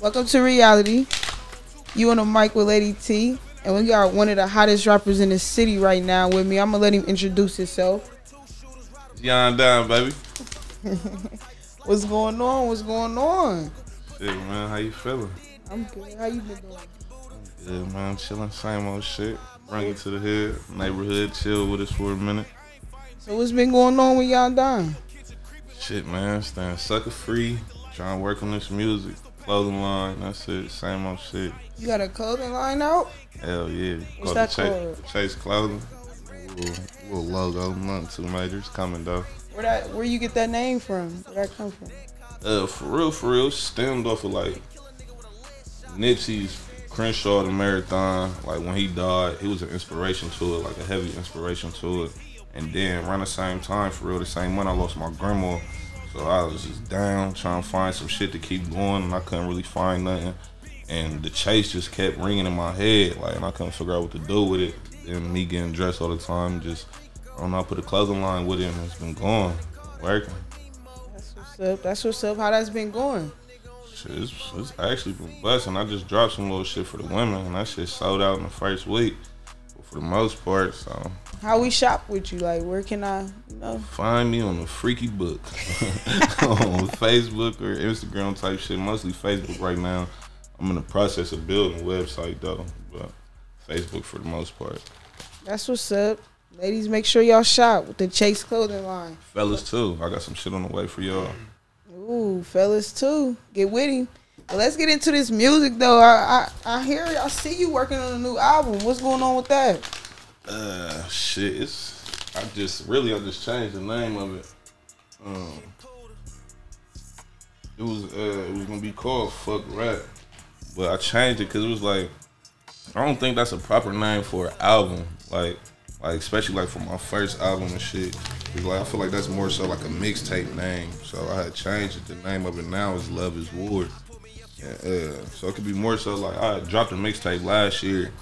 Welcome to RealiTEA. You on the mic with Lady T, and we got one of the hottest rappers in the city right now with me. I'm gonna let him introduce himself. Yon Don, baby. What's going on? What's going on? Shit, man, how you feeling? I'm good. How you been doing? Good, man. Chilling, same old shit. Bring it to the hood, neighborhood, chill with us for a minute. So what's been going on with y'all down? Shit, man, staying sucker free, trying to work on this music, clothing line. That's it, same old shit. You got a clothing line out? Hell yeah. What's Called that Chase, called? Chase Clothing. Little, little logo, nothing too major. It's coming though. Where that? Where you get that name from? Where that come from? Uh, for real, for real, stemmed off of like Nipsey's Crenshaw the marathon. Like when he died, he was an inspiration to it, like a heavy inspiration to it. And then around the same time, for real, the same month I lost my grandma. So I was just down trying to find some shit to keep going, and I couldn't really find nothing. And the chase just kept ringing in my head, like, and I couldn't figure out what to do with it. And me getting dressed all the time, just I don't know. I put a clothing line with it, and it's been going, working. That's what's up. That's what's up. How that's been going? Shit, it's, it's actually been busting. I just dropped some little shit for the women, and that shit sold out in the first week. For the most part, so How we shop with you? Like, where can I? You know, find me on the freaky book on Facebook or Instagram type shit. Mostly Facebook right now. I'm in the process of building a website though, but Facebook for the most part. that's what's up. Ladies, make sure y'all shop with the Chase clothing line. Fellas too, I got some shit on the way for y'all. Ooh, fellas too. Get with him. But let's get into this music though. I I, I hear I see you working on a new album. What's going on with that? Uh, shit. It's I just really I just changed the name of it. Um, it was uh it was gonna be called Fuck Rap, but I changed it because it was like I don't think that's a proper name for an album. Like like especially like for my first album and shit. 'Cause, like I feel like that's more so like a mixtape name. So I had changed it. The name of it now is Love Is War. Uh, so it could be more so like I dropped a mixtape last year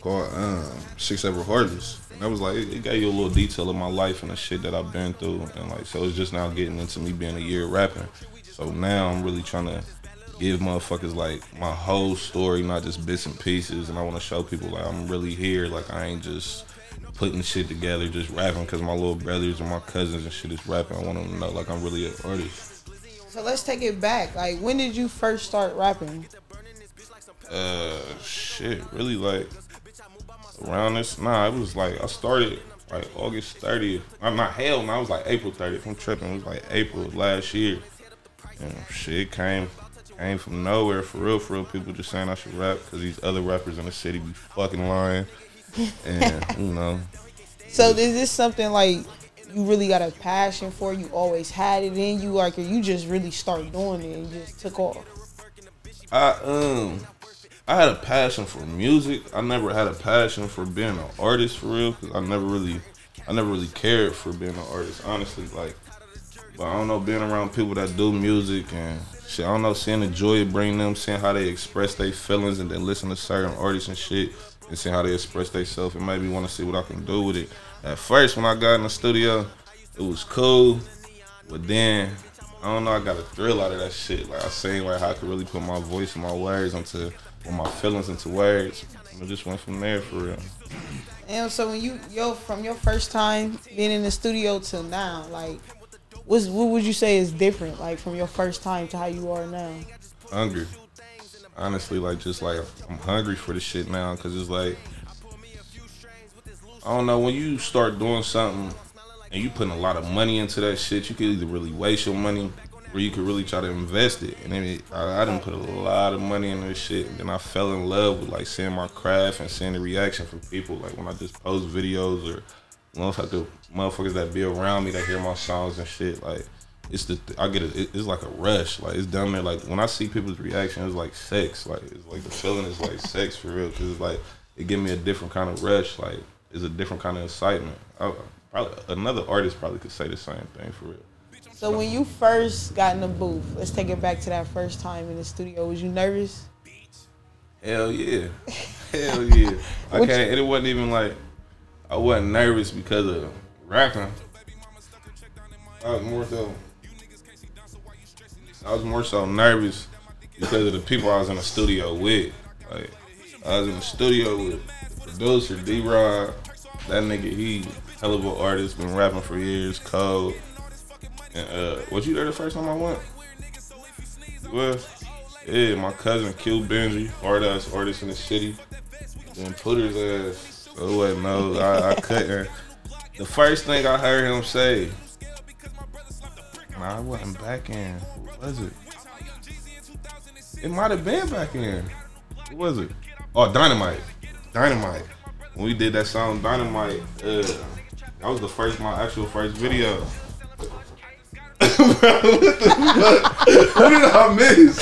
called um, Six Ever Heartless. And that was like, it, it gave you a little detail of my life and the shit that I've been through. And like, so it's just now getting into me being a year rapping. So now I'm really trying to give motherfuckers like my whole story, not just bits and pieces. And I want to show people like I'm really here. Like I ain't just putting shit together, just rapping because my little brothers and my cousins and shit is rapping. I want them to know like I'm really an artist. So let's take it back. Like, when did you first start rapping? Uh, shit, really like around this. Nah, it was like I started like August 30th. I'm not hell. No, I was like April 30th. I'm tripping. It was like April of last year. And shit came came from nowhere for real. For real, people just saying I should rap because these other rappers in the city be fucking lying. And you know, So is this something like you really got a passion for? You always had it in you, like, you just really start doing it and just took off? I um I had a passion for music. I never had a passion for being an artist for real because I never really I never really cared for being an artist honestly like but I don't know being around people that do music and shit I don't know seeing the joy it bring them seeing how they express their feelings and then listen to certain artists and shit and seeing how they express themselves it made me want to see what I can do with it. At first when I got in the studio it was cool but then I don't know. I got a thrill out of that shit. Like I seen like how I could really put my voice and my words into, or my feelings into words. And it just went from there for real. And so when you yo from your first time being in the studio till now, like, what's what would you say is different, like from your first time to how you are now? Hungry. Honestly, like just like I'm hungry for the shit now because it's like I don't know when you start doing something and you putting a lot of money into that shit, you could either really waste your money or you could really try to invest it. And it, I, I didn't put a lot of money in this shit. And then I fell in love with like seeing my craft and seeing the reaction from people. Like when I just post videos or motherfucker, motherfuckers that be around me that hear my songs and shit. Like it's the I get it. It's like a rush. Like it's down there. Like when I see people's reaction, it's like sex. Like it's like the feeling is like sex for real. Cause it's like it give me a different kind of rush. Like it's a different kind of excitement. I, probably another artist probably could say the same thing for real. So when you first got in the booth, let's take it back to that first time in the studio. Was you nervous? Hell yeah, hell yeah. I can't. And it wasn't even like I wasn't nervous because of rapping. I was more so. I was more so nervous because of the people I was in the studio with. Like I was in the studio with producer D Rod. That nigga, he hell of an artist, been rapping for years, cold. And uh was you there the first time I went? Well, yeah, my cousin Q Benji, hard ass artist in the city. Then put his ass. Oh wait, no, I, I couldn't. The first thing I heard him say, I wasn't back in. What was it? It might have been back in. What was it? Oh, Dynamite. Dynamite. When we did that song Dynamite, uh, that was the first, my actual first video. Bro, what the? What did I miss?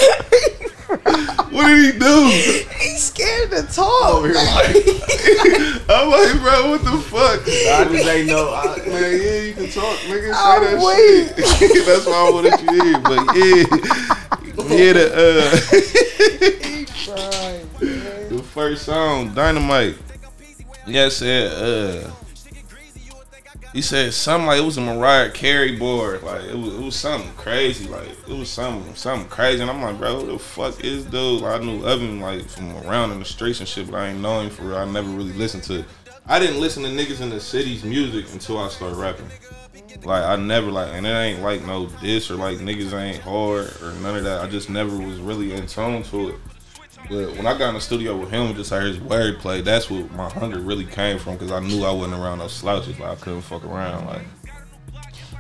What did he do? He's scared to talk. Over here, like, I'm like, bro, what the fuck? I just ain't know. I, Man, yeah, you can talk, nigga. Say I'm that weak. shit. That's why I wanted you here. But yeah, yeah, the uh, He crying, man. the first song, Dynamite. Yeah, said uh, he said something like it was a Mariah Carey board, like it was, it was something crazy, like it was something something crazy, and I'm like, bro, who the fuck is dude? Like, I knew of him like from around in the streets and shit, but I ain't know him for real. I never really listened to. It. I didn't listen to niggas in the city's music until I started rapping. Like I never like, and it ain't like no diss or like niggas ain't hard or none of that. I just never was really in tune to it. But when I got in the studio with him, just heard his wordplay. That's what my hunger really came from because I knew I wasn't around those slouches. Like I couldn't fuck around. Like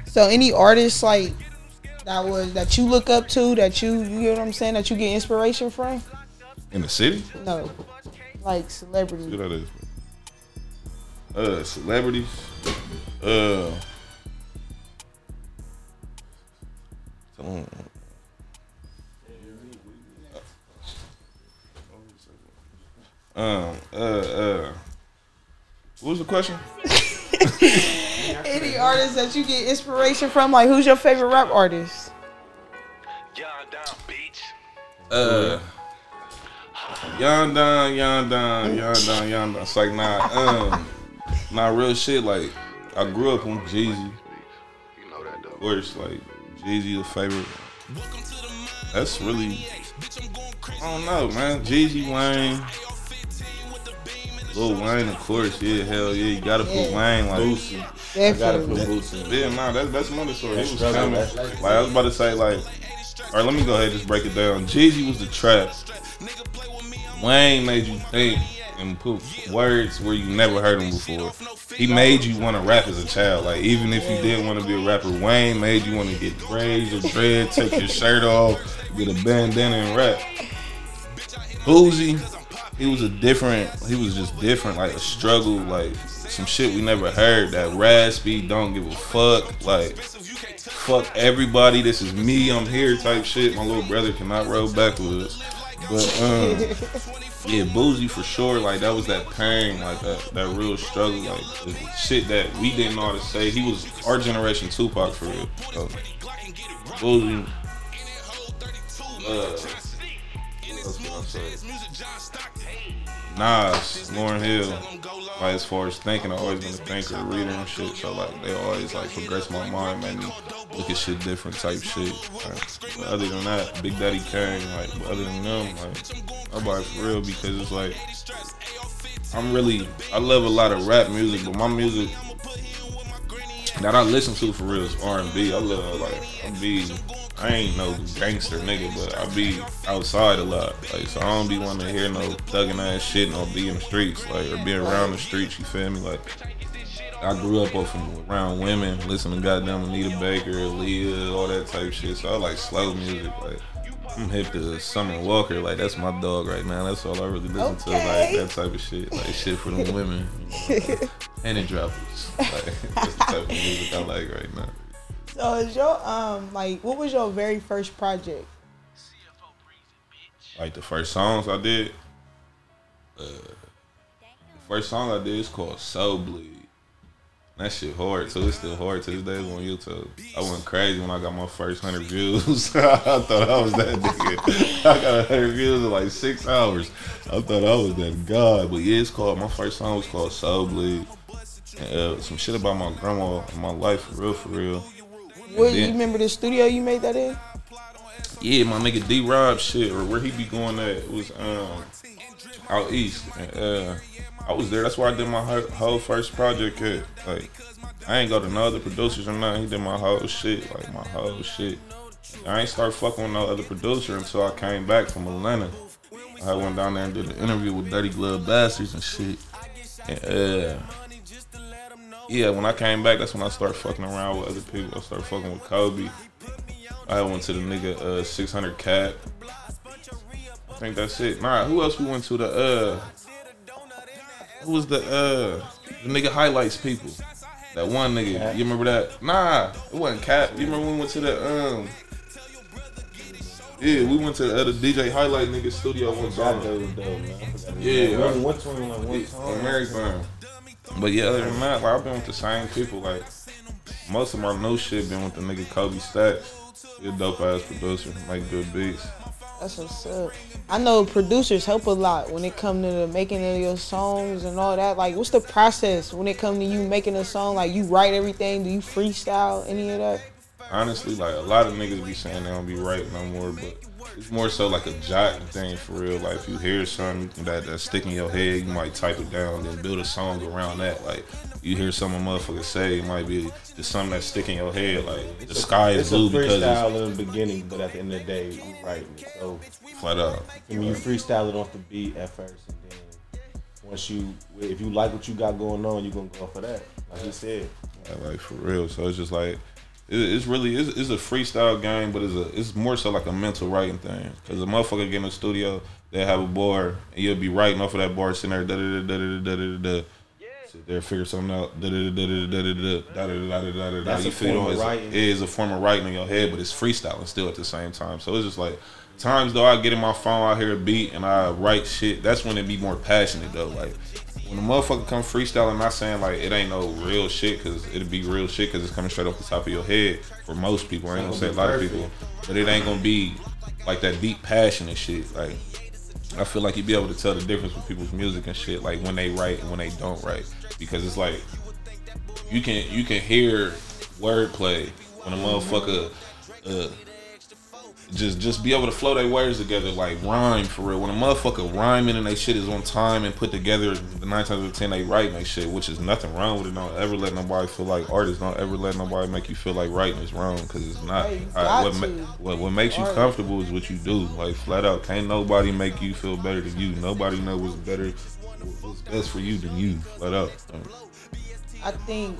So any artists like that was that you look up to that you you get what I'm saying that you get inspiration from? in the city, No, like celebrities. that is? Uh, celebrities. Uh. um, Um. Uh. Uh. What was the question? Any artists that you get inspiration from? Like who's your favorite rap artist? Uh, Young Don, Young Don, Young Don, Young Don. It's like nah, um, nah, real shit. Like I grew up on Jeezy. You know that though. Of course, like Jeezy the favorite. That's really, I don't know, man. Jeezy, Wayne, Lil Wayne, of course. Yeah, hell yeah, you gotta put Yeah. Wayne like. Boosie. I gotta put boots in. Yeah, nah, that's that's another story. He was struggle. coming. That's like- Like I was about to say, like, all right, let me go ahead and just break it down. Jeezy was the trap. Wayne made you think and put words where you never heard them before. He made you want to rap as a child. Like even if you didn't want to be a rapper, Wayne made you want to get braids or dread, take your shirt off, get a bandana and rap. Boosie, he was a different. He was just different, like a struggle, like some shit we never heard. That raspy, don't give a fuck, like fuck everybody. This is me. I'm here, type shit. My little brother cannot roll backwards, but um, yeah, Boosie for sure. Like that was that pain, like that that real struggle, like the shit that we didn't know how to say. He was our generation Tupac for real. So, Boosie. Uh, Nas, Lauryn Hill. Like as far as thinking, I always been a thinker, a reader and shit. So like they always like progress my mind, made me look at shit different type shit. Like, but other than that, Big Daddy Kane, like but other than them, like nobody for real because it's like I'm really I love a lot of rap music, but my music that I listen to for real is R and B. I love like I be I ain't no gangster nigga, but I be outside a lot. Like so I don't be wanting to hear no thugging ass shit nor be in the streets, like or be around the streets, you feel me? Like I grew up off from around women, listening to goddamn Anita Baker, Leah, all that type shit. So I like slow music, like I'm hip to Summer Walker, like that's my dog right now. That's all I really listen to, like that type of shit, like shit for the women, and it droppers. Like that's the type of music I like right now. So is your um like what was your very first project? Like the first songs I did, uh, the first song I did is called Soul Bleed. That shit hard, too. it's still hard to this day on YouTube. I went crazy when I got my first hundred views. I thought I was that nigga. I got hundred views in like six hours. I thought I was that god. But yeah, it's called my first song was called Soul Bleed. And, uh, some shit about my grandma and my life, for real, for real. What you remember the studio you made that in? Yeah, my nigga D Rob shit, or where he be going at was um out east. And, uh, I was there. That's why I did my whole, whole first project. At. Like, I ain't go to no other producers or nothing. He did my whole shit, like my whole shit. I ain't start fucking with no other producer until I came back from Atlanta. I went down there and did an interview with Dirty Glove Bastards and shit. And, uh, yeah, when I came back, that's when I started fucking around with other people. I started fucking with Kobe. I went to the nigga uh, 600 Cap. I think that's it. Nah, who else we went to? The uh, who was the uh, the nigga highlights people? That one nigga. You remember that? Nah, it wasn't Cap. You remember when we went to the um. Yeah, we went to the other DJ highlight nigga studio one time. dude, man. I forgot his Yeah, We went to one Yeah, time. Marathon. But yeah, other than that, like I've been with the same people. Like most of my new shit been with the nigga Kobe Stacks. He a dope ass producer, make good beats. That's what's up. I know producers help a lot when it come to the making of your songs and all that. Like, what's the process when it come to you making a song? Like, you write everything? Do you freestyle any of that? Honestly, like a lot of niggas be saying they don't be right no more, but it's more so like a jot thing for real. Like if you hear something that that stick in your head, you might type it down and build a song around that. Like you hear some motherfucker say, it might be just something that stick in your head. Like the sky is It's blue a because freestyle in the beginning, but at the end of the day, you writing it. So it's flat out. I mean, you freestyle it off the beat at first, and then once you, if you like what you got going on, you're gonna go for that. Like he said, Like, like, for real. So it's just like it's really it's, it's a freestyle game, but it's a it's more so like a mental writing thing. Cause a motherfucker get in the studio, they have a board, and you'll be writing off of that board, sitting there da da da da da da da da. Sit there, figure something out. Da da da da da da da da da da da da da. That's You a feel form of it's writing. It is a form of writing in your head, but it's freestyling still at the same time. So it's just like times though I get in my phone, I hear a beat, and I write shit. That's when it be more passionate though. Like when a motherfucker come freestyling, I'm not saying like it ain't no real shit, cause it'll be real shit, cause it's coming straight off the top of your head for most people. I ain't gonna say a lot of people, but it ain't gonna be like that deep passion passionate shit. Like I feel like you'd be able to tell the difference with people's music and shit, like when they write and when they don't write, because it's like you can you can hear wordplay when a motherfucker uh, just just be able to flow their words together like rhyme for real. When a motherfucker rhyming and they shit is on time and put together, the nine times out of ten they write they shit, which is nothing wrong with it. Don't ever let nobody feel like artists. Don't ever let nobody make you feel like writing is wrong because it's not. You what, ma- what what makes you comfortable is what you do. Like flat out, can't nobody make you feel better than you. Nobody know what's better, what's best for you than you. Flat out. I think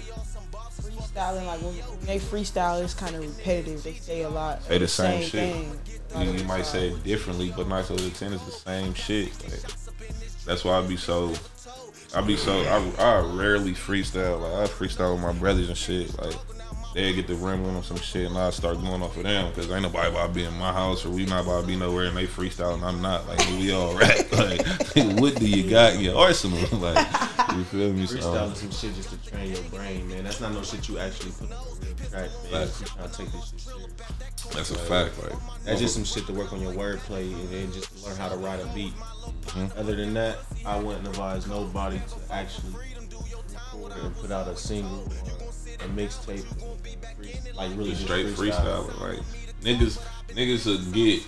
freestyling, like when, they freestyle, it's kind of repetitive. They say a lot. Say the same shit. thing. You, might say it differently, but nine out of ten is the same shit. Like, that's why I be so. I be so. I, I rarely freestyle. Like I freestyle with my brothers and shit. Like they get the rambling on some shit, and I start going off of them because ain't nobody about to be in my house or we not about to be nowhere, and they freestyle and I'm not. Like we all rap. Like what do you got in your arsenal? Like you feel me? Freestyling some shit just to train your brain, man. That's not no shit you actually put on real track, man. Facts. You trying to take this shit serious. that's a fact. Like That's just some shit to work on your wordplay and then just learn how to write a beat. Mm-hmm. Other than that, I wouldn't advise nobody to actually record and put out a single or a mixtape, like really just straight freestyle. freestyling. Like niggas, niggas will get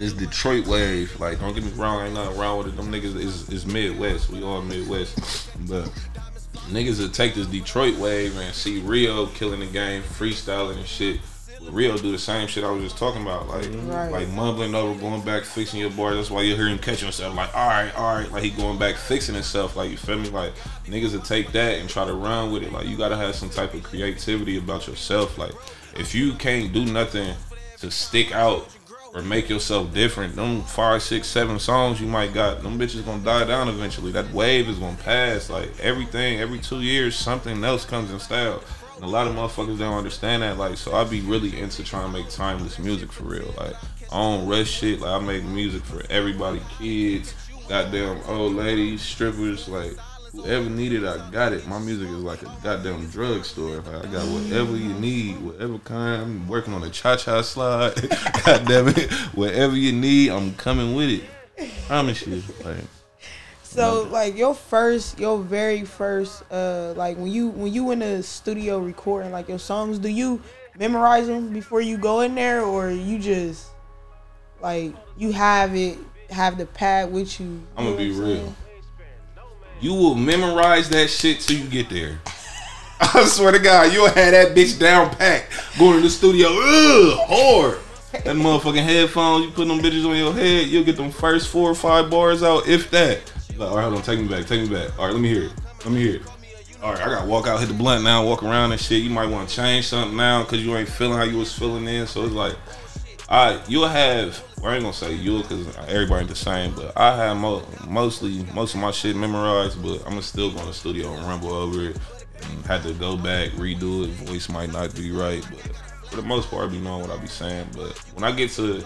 this Detroit wave. Like don't get me wrong, ain't nothing wrong with it. Them niggas is is Midwest. We all Midwest, but niggas will take this Detroit wave and see Rio killing the game, freestyling and shit. But Rio do the same shit I was just talking about, like mhm. Right. like mumbling over, going back, fixing your bar. That's why you hear him catching himself, like all right, all right, like he going back, fixing himself. Like you feel me? Like niggas will take that and try to run with it. Like you gotta have some type of creativity about yourself. Like if you can't do nothing to stick out or make yourself different, them five, six, seven songs you might got, them bitches gonna die down eventually. That wave is gonna pass. Like everything, every two years, something else comes in style. And a lot of motherfuckers don't understand that. Like, so I be really into trying to make timeless music for real. Like, I don't rush shit. Like, I make music for everybody, kids, goddamn old ladies, strippers, like. Whoever needed, I got it. My music is like a goddamn drugstore. Like, I got whatever you need, whatever kind. I'm working on a cha-cha slide. goddamn it, whatever you need, I'm coming with it. Promise you. Like, So like your first, your very first, uh, like when you when you in the studio recording like your songs, do you memorize them before you go in there, or you just like you have it, have the pad with you? I'm gonna be real. You will memorize that shit till you get there. I swear to God, you'll have that bitch down pat going to the studio. Ugh, hard. That motherfucking headphones, you put them bitches on your head, you'll get them first four or five bars out, if that. Like, all right, hold on, take me back, take me back. All right, let me hear it. Let me hear it. All right, I gotta walk out, hit the blunt now, walk around and shit. You might want to change something now because you ain't feeling how you was feeling then. So it's like, all right, you'll have. I ain't gonna say you'll because everybody the same, but I have mo- mostly most of my shit memorized. But I'm still going to studio and rumble over it and had to go back, redo it. Voice might not be right, but for the most part, I be knowing what I be saying. But when I get to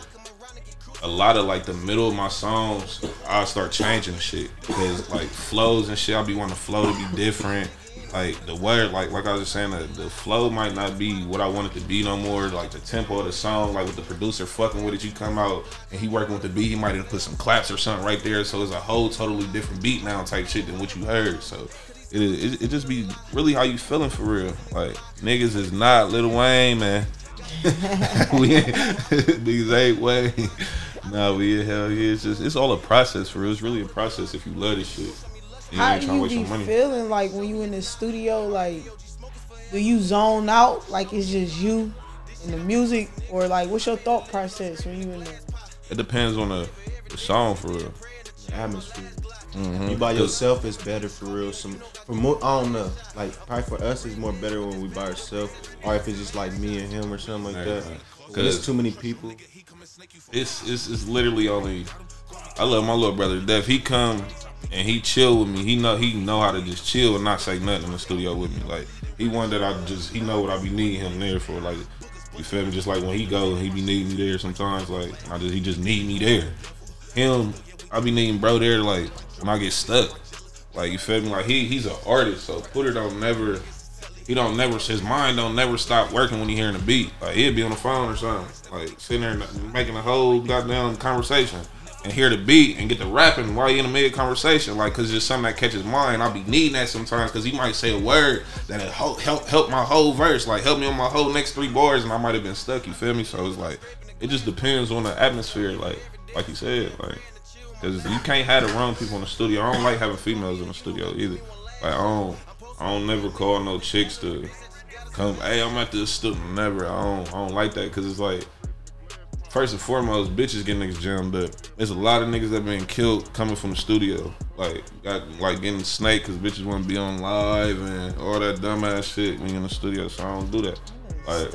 a lot of like the middle of my songs, I'll start changing shit because like flows and shit, I'll be wanting the flow to be different. Like the word, like like I was just saying, the, the flow might not be what I want it to be no more. Like the tempo of the song, like with the producer fucking with it, you come out and he working with the beat, he might have put some claps or something right there, so it's a whole totally different beat now type shit than what you heard. So it it, it just be really how you feeling for real. Like niggas is not Lil Wayne, man. we ain't niggas ain't Wayne. Nah, we hell yeah. It's just it's all a process for real. It's really a process if you love this shit. And How do you be feeling like when you in the studio? Like, do you zone out? Like it's just you and the music, or like what's your thought process when you in there? It depends on the, the song for real. atmosphere. Mm-hmm. You by yourself is better for real. Some for more, I don't know. Like probably for us, it's more better when we by ourselves, or if it's just like me and him or something like Right, that. right. It's Cause- too many people. It's it's it's literally only. I love my little brother to death. He come and he chill with me. He know he know how to just chill and not say nothing in the studio with me. Like he one that I just he know what I be needing him there for. Like you feel me? Just like when he go, he be needing me there sometimes. Like I just he just need me there. Him, I be needing bro there. Like when I get stuck. Like you feel me? Like he he's an artist, so Pooter don't never. He don't never his mind don't never stop working when he hearing a beat. Like he'll be on the phone or something, like sitting there making a whole goddamn conversation and hear the beat and get the rapping while you're in the mid conversation. Like cause it's something that catches mine. I'll be needing that sometimes because he might say a word that help help help my whole verse, like help me on my whole next three bars, and I might have been stuck. You feel me? So it's like it just depends on the atmosphere. Like like you said, like Cause you can't have the wrong people in the studio. I don't like having females in the studio either. Like I don't, I don't never call no chicks to come. Hey, I'm at this studio. Never. I don't, I don't like that. Cause it's like, first and foremost, bitches get niggas jammed up. There's a lot of niggas that been killed coming from the studio. Like got like getting snake cause bitches want to be on live and all that dumbass shit when you in the studio. So I don't do that. Like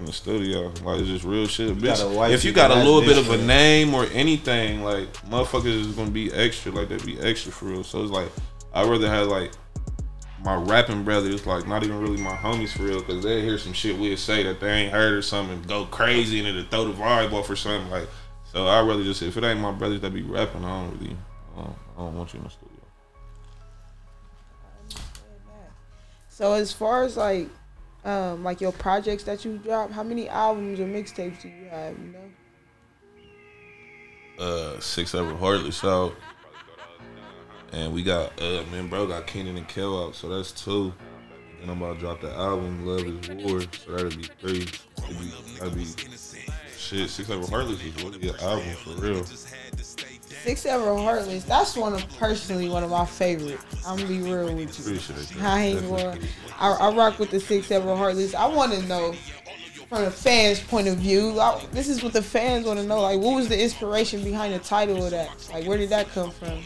in the studio. Like it's just real shit. Bitch, if you you got a little bit of a name or anything, like motherfuckers is gonna be extra. Like they be extra for real. So it's like I'd rather have like my rapping brothers, like not even really my homies for real, because they hear some shit we'll say that they ain't heard or something, and go crazy and it'll throw the vibe off or something. Like so, I'd rather just if it ain't my brothers that be rapping, I don't really, I don't, I don't want you in the studio. So as far as like, um, like your projects that you drop, how many albums or mixtapes do you have? You know. uh six ever hardly out. And we got uh man bro got Kenan and Kel out, so that's two. And I'm about to drop the album Love is War, so that'll be three. It'd be that'd be shit, six ever Heartless is really an album for real. Six Ever Heartless. That's one of personally one of my favorite. I'm gonna be real with you. I ain't gonna. I, I rock with the Six Ever Heartless. I want to know from the fans' point of view. I, this is what the fans want to know. Like, what was the inspiration behind the title of that? Like, where did that come from?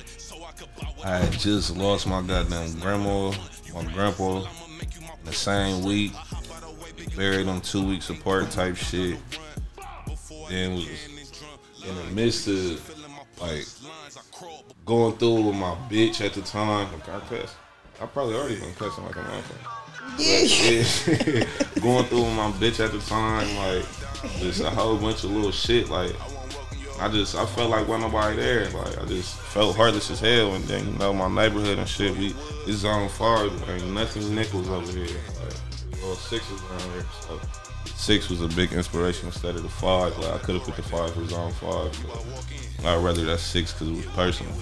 I had just lost my goddamn grandma, my grandpa, the same week. Buried them two weeks apart type shit. Then was in the midst of like going through with my bitch at the time. Like, I cuss. I probably already been cussing like a motherfucker. Yeah. Yeah. going through with my bitch at the time, like just a whole bunch of little shit. Like I just I felt like wasn't nobody there. Like I just felt heartless as hell. And then you know my neighborhood and shit, we it's zone five. Ain't nothing nickels over here. Like, all sixes around here. So six was a big inspiration instead of the five. Like I could have put the five for zone five. But I'd rather that six because it was personal.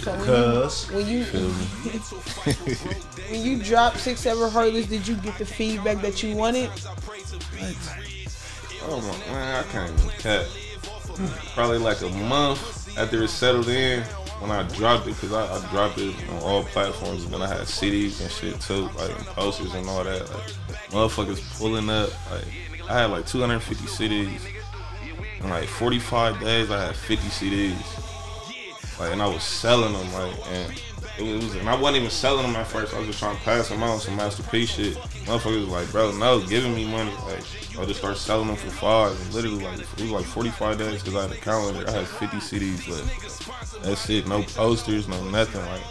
So when Cuz. you when you, when you dropped six ever heartless, did you get the feedback that you wanted? Oh my man, I can't even cap. Probably like a month after it settled in when I dropped it, cause I, I dropped it on all platforms. When I had CDs and shit too, like posters and all that. Like motherfuckers pulling up. Like I had like 250 CDs. In like 45 days, I had 50 CDs. Like, and I was selling them, like, and it was, and I wasn't even selling them at first. I was just trying to pass them out on some masterpiece shit. Motherfuckers was like, bro, no, giving me money. Like, I just started selling them for five. And literally, like, it was like 45 days because I had a calendar. I had 50 CDs left. That's it. No posters, no nothing. Like,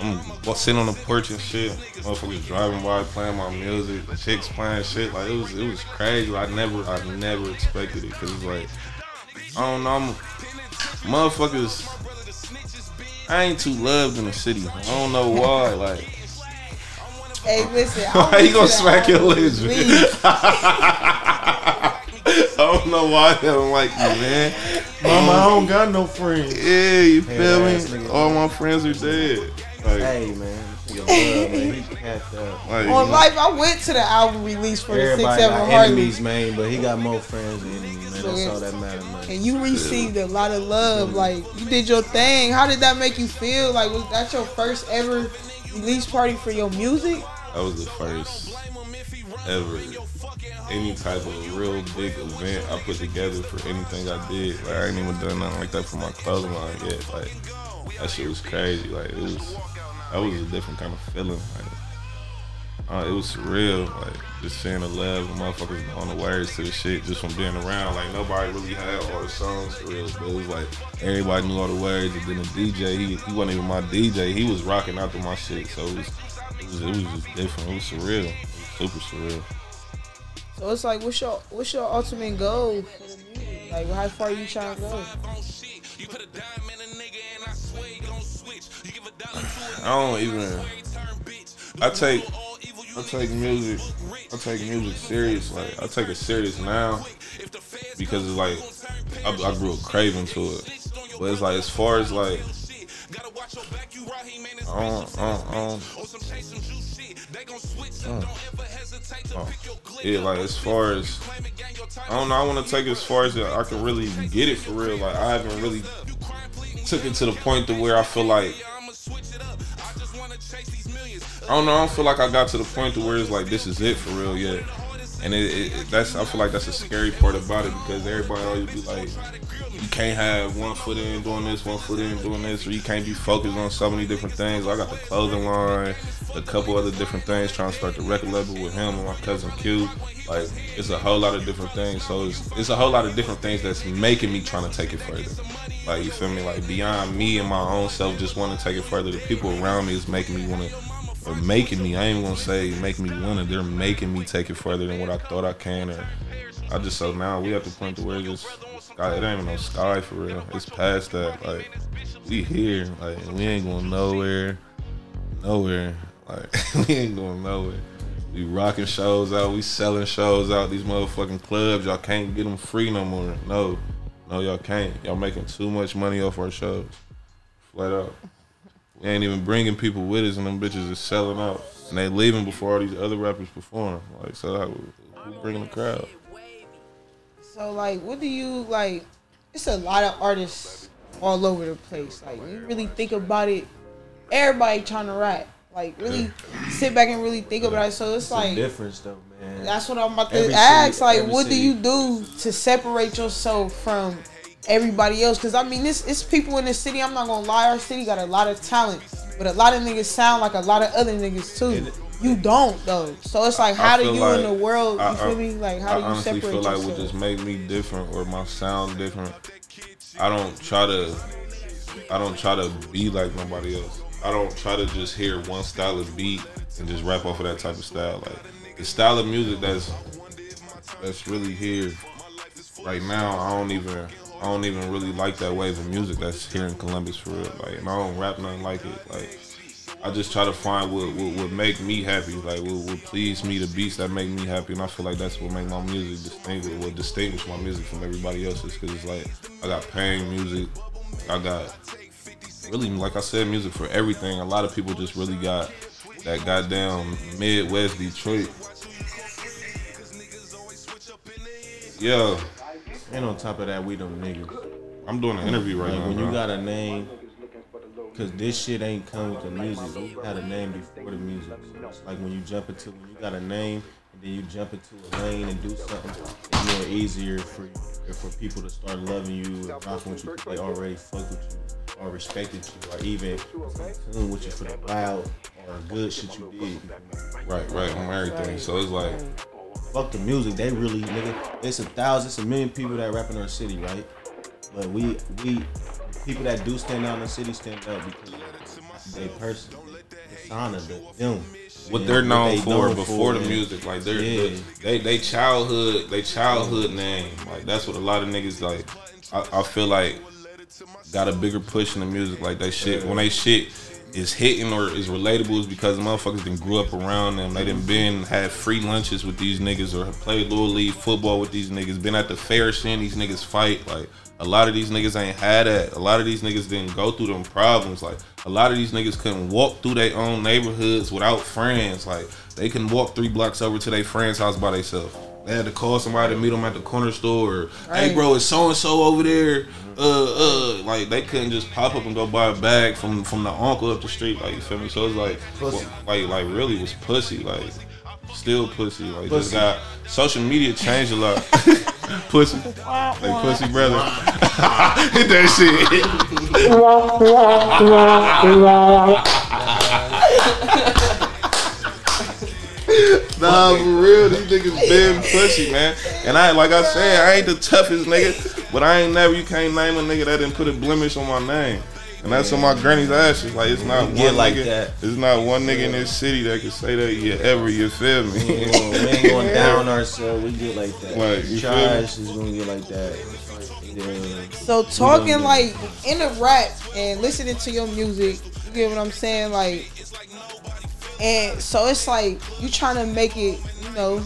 I'm sitting on the porch and shit. Motherfuckers driving by, playing my music. Chicks playing shit. Like, it was, it was crazy. I never, I never expected it because it's like, I don't know, I'm, motherfuckers. I ain't too loved in the city. I don't know why. Like, Hey, listen. I Why you gonna smack your lips, man? I don't know why I don't like you, man. Mama, I don't um, got no friends. Yeah, you feel Head me? nigga. All my friends are dead. Like, Hey man, this love, man. He capped up. like, On life, I went to the album release for the six Everybody ever got heartless. enemies, man, but he got more friends than enemies, man. That's all that matters, man. and you received a lot of love. Like you did your thing. How did that make you feel? Like was that your first ever release party for your music? that was the first ever any type of real big event I put together for anything I did. Like I ain't even done nothing like that for my clothing line yet. Like that shit was crazy. Like it was that was a different kind of feeling. Like uh, it was surreal. Like just seeing the love and motherfuckers on the words to the shit just from being around. Like nobody really had all the songs for real, but it was like everybody knew all the words. And then the DJ, he, he wasn't even my DJ. He was rocking out to my shit. So it was it was, it was just different. It was surreal. It was super surreal. So it's like, what's your what's your ultimate goal for the music? Like, how far you trying to go? I don't even. I take. I take music. I take music serious. Like I take it serious now because it's like I, I grew a craving to it. But it's like as far as like. I don't, I don't, I don't, oh. Yeah, like as far as I don't know, I want to take it as far as I can really get it for real. Like I haven't really took it to the point to where I feel like I don't know. I don't feel like I got to the point to where it's like this is it for real yet. And it, it, it- that's I feel like that's the scary part about it because everybody always be like, you can't have one foot in doing this, one foot in doing this, or you can't be focused on so many different things. I got the clothing line, a couple other different things, trying to start the record label with him and my cousin Q. Like it's a whole lot of different things. So it's it's a whole lot of different things that's making me trying to take it further. Like you feel me? Like beyond me and my own self, just want to take it further. The people around me is making me want to or making me. I ain't gonna say make me wanna. They're making me take it further than what I thought I can. Or I just so now we at the point to where it's sky. It ain't even no sky for real. It's past that. Like we here. Like we ain't going nowhere. Nowhere. Like we ain't going nowhere. We rocking shows out. We selling shows out. These motherfucking clubs. Y'all can't get them free no more. No, no, y'all can't. Y'all making too much money off our shows. Flat out. We ain't even bringing people with us, and them bitches is selling out, and they leaving before all these other rappers perform. Like, so how, who bringing the crowd? So like, what do you like? It's a lot of artists all over the place. Like, you really think about it. Everybody trying to rap. Like, really sit back and really think about it. So it's It's like, difference though, man. that's what I'm about to Every ask. city- like, every what do you do to separate yourself from everybody else? Because I mean, this it's people in the city. I'm not gonna lie. Our city got a lot of talent, but a lot of niggas sound like a lot of other niggas too. And- You don't though. So it's like, how do you like- in the world? You I- feel I- me? Like, how I do you honestly separate feel like yourself? what just made me different or my sound different. I don't try to. I don't try to be like nobody else. I don't try to just hear one style of beat and just rap off of that type of style. Like the style of music that's that's really here right now. I don't even. I don't even really like that wave of music that's here in Columbus for real. Like, and I don't rap nothing like it. Like, I just try to find what what would make me happy, like what would please me, the beats that make me happy, and I feel like that's what make my music distinguish, what distinguish my music from everybody else's. Cause it's like I got pain music, I got really, like I said, music for everything. A lot of people just really got that goddamn Midwest Detroit. Yeah, And on top of that, we them niggas. I'm doing an interview right Like now. when you got a name, cause this shit ain't come with the music. You had a name before the music. So it's like when you jump into when you got a name and then you jump into a lane and do something, it's more easier for you, for people to start loving you and rocking with you. They already fuck with you or respected you or even tune with you for the wild or good shit you did. right, right, on everything. So it's like, Fuck the music. They really nigga. It's a thousand, it's a million people that rap in our city, right? But we we people that do stand out in the city stand out because they person, persona, the them. what they're known they for before the and- music. Like they're Yeah. they they childhood they childhood name. Like that's what a lot of niggas like. I, I feel like got a bigger push in the music. Like they shit when they shit is hitting or is relatable is because the motherfuckers done grew up around them. They done mm-hmm. been had free lunches with these niggas or have played little league football with these niggas. Been at the fair seeing these niggas fight. Like a lot of these niggas ain't had that. A lot of these niggas didn't go through them problems. Like a lot of these niggas couldn't walk through their own neighborhoods without friends. Like they can walk three blocks over to their friend's house by themselves. They had to call somebody to meet them at the corner store. Or, hey, bro, it's so and so over there. Uh, uh, like they couldn't just pop up and go buy a bag from from the uncle up the street. Like you feel me? So it's like, Pussy. like, like really was pussy. Like still pussy. Like Pussy. just got social media changed a lot. pussy, like pussy brother. Hit that shit. Nah, for real, these niggas been pussy, man. And I, like I said, I ain't the toughest nigga, but I ain't never, you can't name a nigga that didn't put a blemish on my name. And that's on my granny's ashes. Like, it's not one get like nigga, that. it's not one nigga in this city that can say that you ever, you feel We me? ain't gonna- we ain't going down ourselves. We get like that. Like, you? Trash is gonna get like that. Yeah. So talking know. like in the rap and listening to your music, you get what I'm saying? Like, and so it's like you're trying to make it, you know,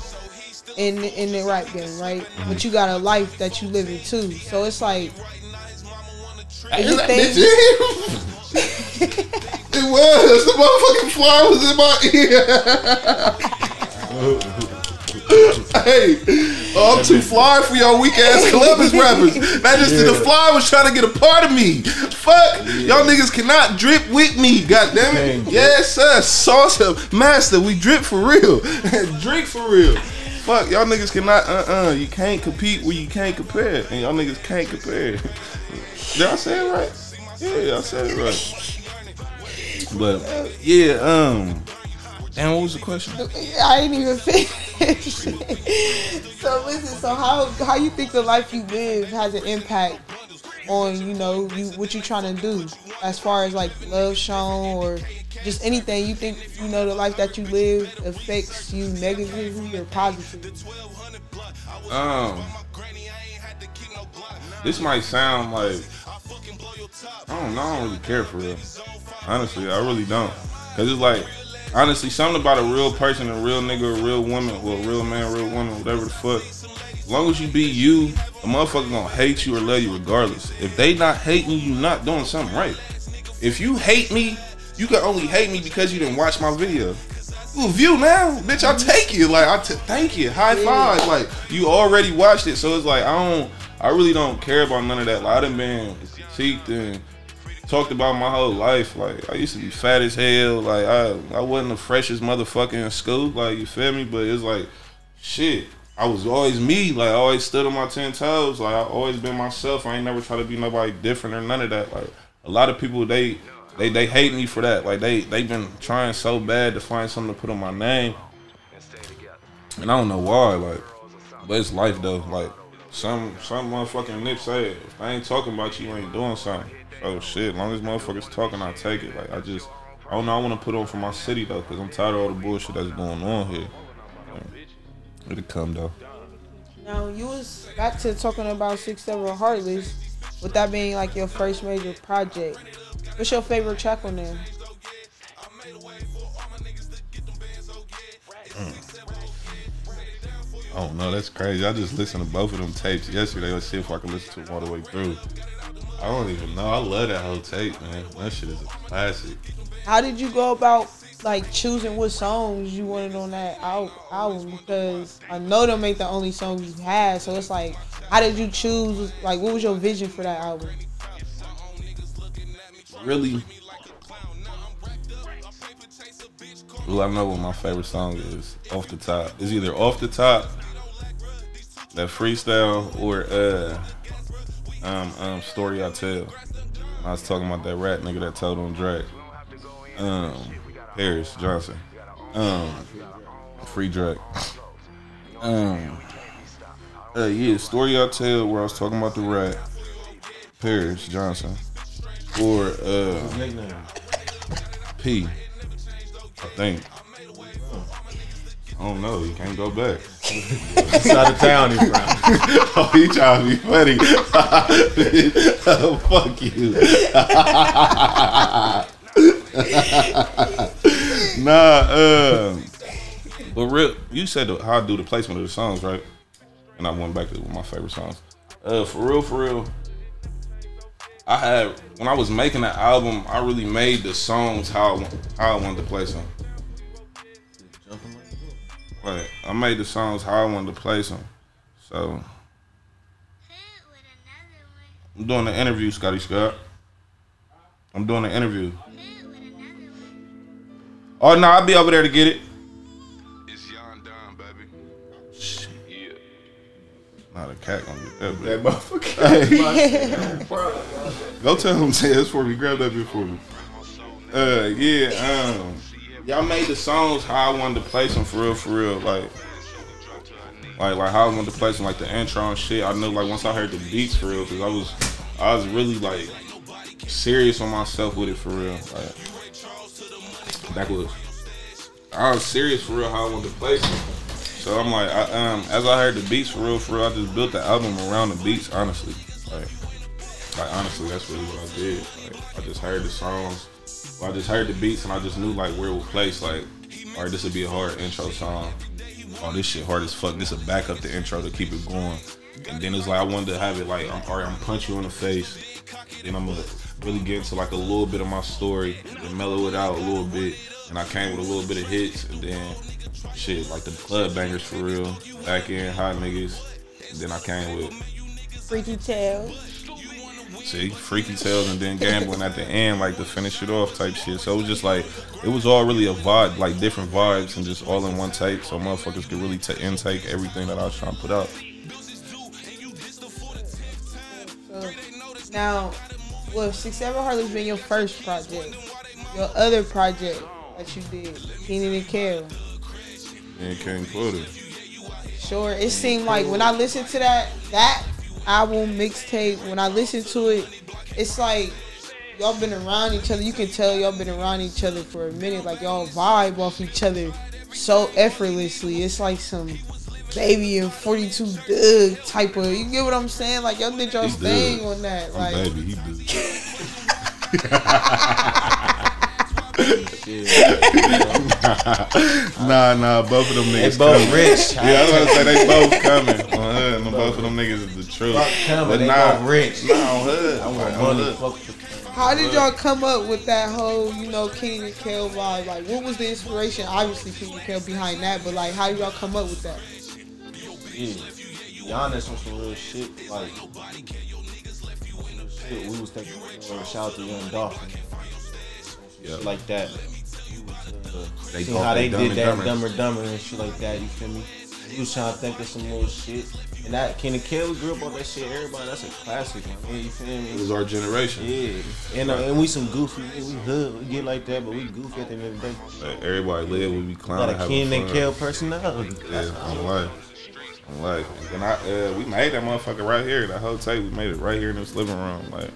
in in the rap game, right? Mm-hmm. But you got a life that you living too. So it's like, Is you that think- bitch it was. The motherfucking fly was in my ear. Hey, oh, I'm too fly for y'all weak ass Columbus rappers. That just the fly was trying to get a part of me. Fuck, y'all niggas cannot drip with me. God damn it. Dang. Yes, sir. Sauce up, master. We drip for real. Drink for real. Fuck, y'all niggas cannot. Uh, uh You can't compete where you can't compare, and y'all niggas can't compare. Did I say it right? Yeah, I said it right. But yeah, um, damn, what was the question? I ain't even finished. so listen, so how how you think the life you live has an impact on you know you what you trying to do as far as like love shown or just anything you think you know the life that you live affects you negatively or positively? Um, this might sound like I don't know. I don't really care for real. Honestly, I really don't. Cause it's like honestly, something about a real person, a real nigga, a real woman, or a real man, a real woman, whatever the fuck. As long as you be you, a motherfucker gonna hate you or love you regardless. If they not hating you, you not doing something right. If you hate me, you can only hate me because you didn't watch my video. Ooh, view now, bitch. I mm-hmm. take you. Like I t- thank you. High five. Like you already watched it, so it's like I don't. I really don't care about none of that. Like I done been critiqued and talked about my whole life. Like I used to be fat as hell. Like I I wasn't the freshest motherfucker in school. Like you feel me? But it's like shit. I was always me. Like I always stood on my ten toes. Like I always been myself. I ain't never try to be nobody different or none of that. Like a lot of people they they they hate me for that. Like they they been trying so bad to find something to put on my name. And I don't know why. Like, but it's life though. Like some some motherfucking nip say it. If I ain't talking about you, you ain't doing something. Oh shit. Long as motherfuckers talking, I take it. Like I just I don't know. I want to put on for my city though, cause I'm tired of all the bullshit that's going on here. It'll come though. Now you was back to talking about six seven heartless, with that being like your first major project. What's your favorite track on there? Mm. Oh no, that's crazy. I just listened to both of them tapes yesterday. Let's see if I can listen to them all the way through. I don't even know. I love that whole tape, man. That shit is a classic. How did you go about like choosing what songs you wanted on that album? Because I know them ain't the only songs you had, so it's like, how did you choose? Like, what was your vision for that album? Really? Well, I know what my favorite song is off the top. It's either off the top, that freestyle, or uh, um, um, story I tell. I was talking about that rat nigga that told on Drake. Um, Harris Johnson. Um, free Drake. Um, uh, yeah, story I tell where I was talking about the rat, Paris Johnson, or uh. P. I think. I don't know. You can't go back. Side of town he from. oh, he trying to be funny. oh, fuck you. nah, um, but real, you said how I do the placement of the songs, right? And I went back to my favorite songs. Uh, for real, for real. I had when I was making the album, I really made the songs how I, how I wanted to place them. Like I made the songs how I wanted to place them. So I'm doing the interview, Scotty Scott. I'm doing the interview. Oh no, I'll be over there to get it. It's Yon Don, baby. Shit, Yeah. Nah, the cat gonna get that. That motherfucker. Go tell him say this for me. Grab that before for me. Uh, yeah. Um, y'all made the songs how I wanted to place them for real, for real. Like, like, like how I wanted to place them, like the intro and shit. I knew like once I heard the beats for real, cause I was, I was really like serious on myself with it for real. Like, that was, I was serious for real how I wanted to place them. So I'm like, I, um, as I heard the beats for real, for real, I just built the album around the beats, honestly. Like, like honestly, that's really what I did. Like, I just heard the songs, I just heard the beats, and I just knew like where it would place. Like, all right, this would be a hard intro song. Oh, this shit hard as fuck. This would back up the intro to keep it going. And then it's like I wanted to have it like, I'm all right, I'm punch you in the face. Then I'm gonna really get into like a little bit of my story, and mellow it out a little bit. And I came with a little bit of hits, and then shit like the club bangers for real, back in hot niggas. And then I came with Freaky Tale. See, freaky tales and then gambling at the end, like to finish it off type shit. So it was just like it was all really a vibe, like different vibes and just all in one tape. So motherfuckers could really ta intake everything that I was trying to put out. So, now, well, Six Seven Harley's been your first project. Your other project that you did, Kenan and Kel. And King Pooter. Sure, it seemed like when I listened to that that album mixtape, when I listen to it, it's like y'all been around each other. You can tell y'all been around each other for a minute. Like y'all vibe off each other so effortlessly. It's like some baby and 42 Dugg type of. You get what I'm saying? Like y'all did y'all's He thing on that. I'm Like baby, he do. nah, nah, both of them niggas. They both coming. rich. Yeah, I was gonna say they both coming. On hood, and both of them niggas is the truth. Coming, But they nah, both rich. Nah, on hood. I want money. hood. How did y'all come up with that whole, you know, Kenan and Kel vibe? Like what was the inspiration? Obviously Kenan and Kel behind that, but like how did y'all come up with that? Yeah. Giannis on some real shit. Like, real shit. We was thinking, uh, shout out to Young Dolphin. Shit like that. They thought how they did that Dumber. Dumber and shit like that. You feel me? We was trying to think of some more shit. And that Kenny Kill, we grew up on that shit. Everybody, that's a classic, man. You feel me? It was our generation. Yeah, and uh, and we some goofy, we hood, we get like that, but we goofy at the end of the day. Like, everybody live, we be clowning, a having Ken and. Kel personality. Yeah, on life. On life. And I, uh, we made that motherfucker right here. That whole tape, we made it right here in this living room. Like,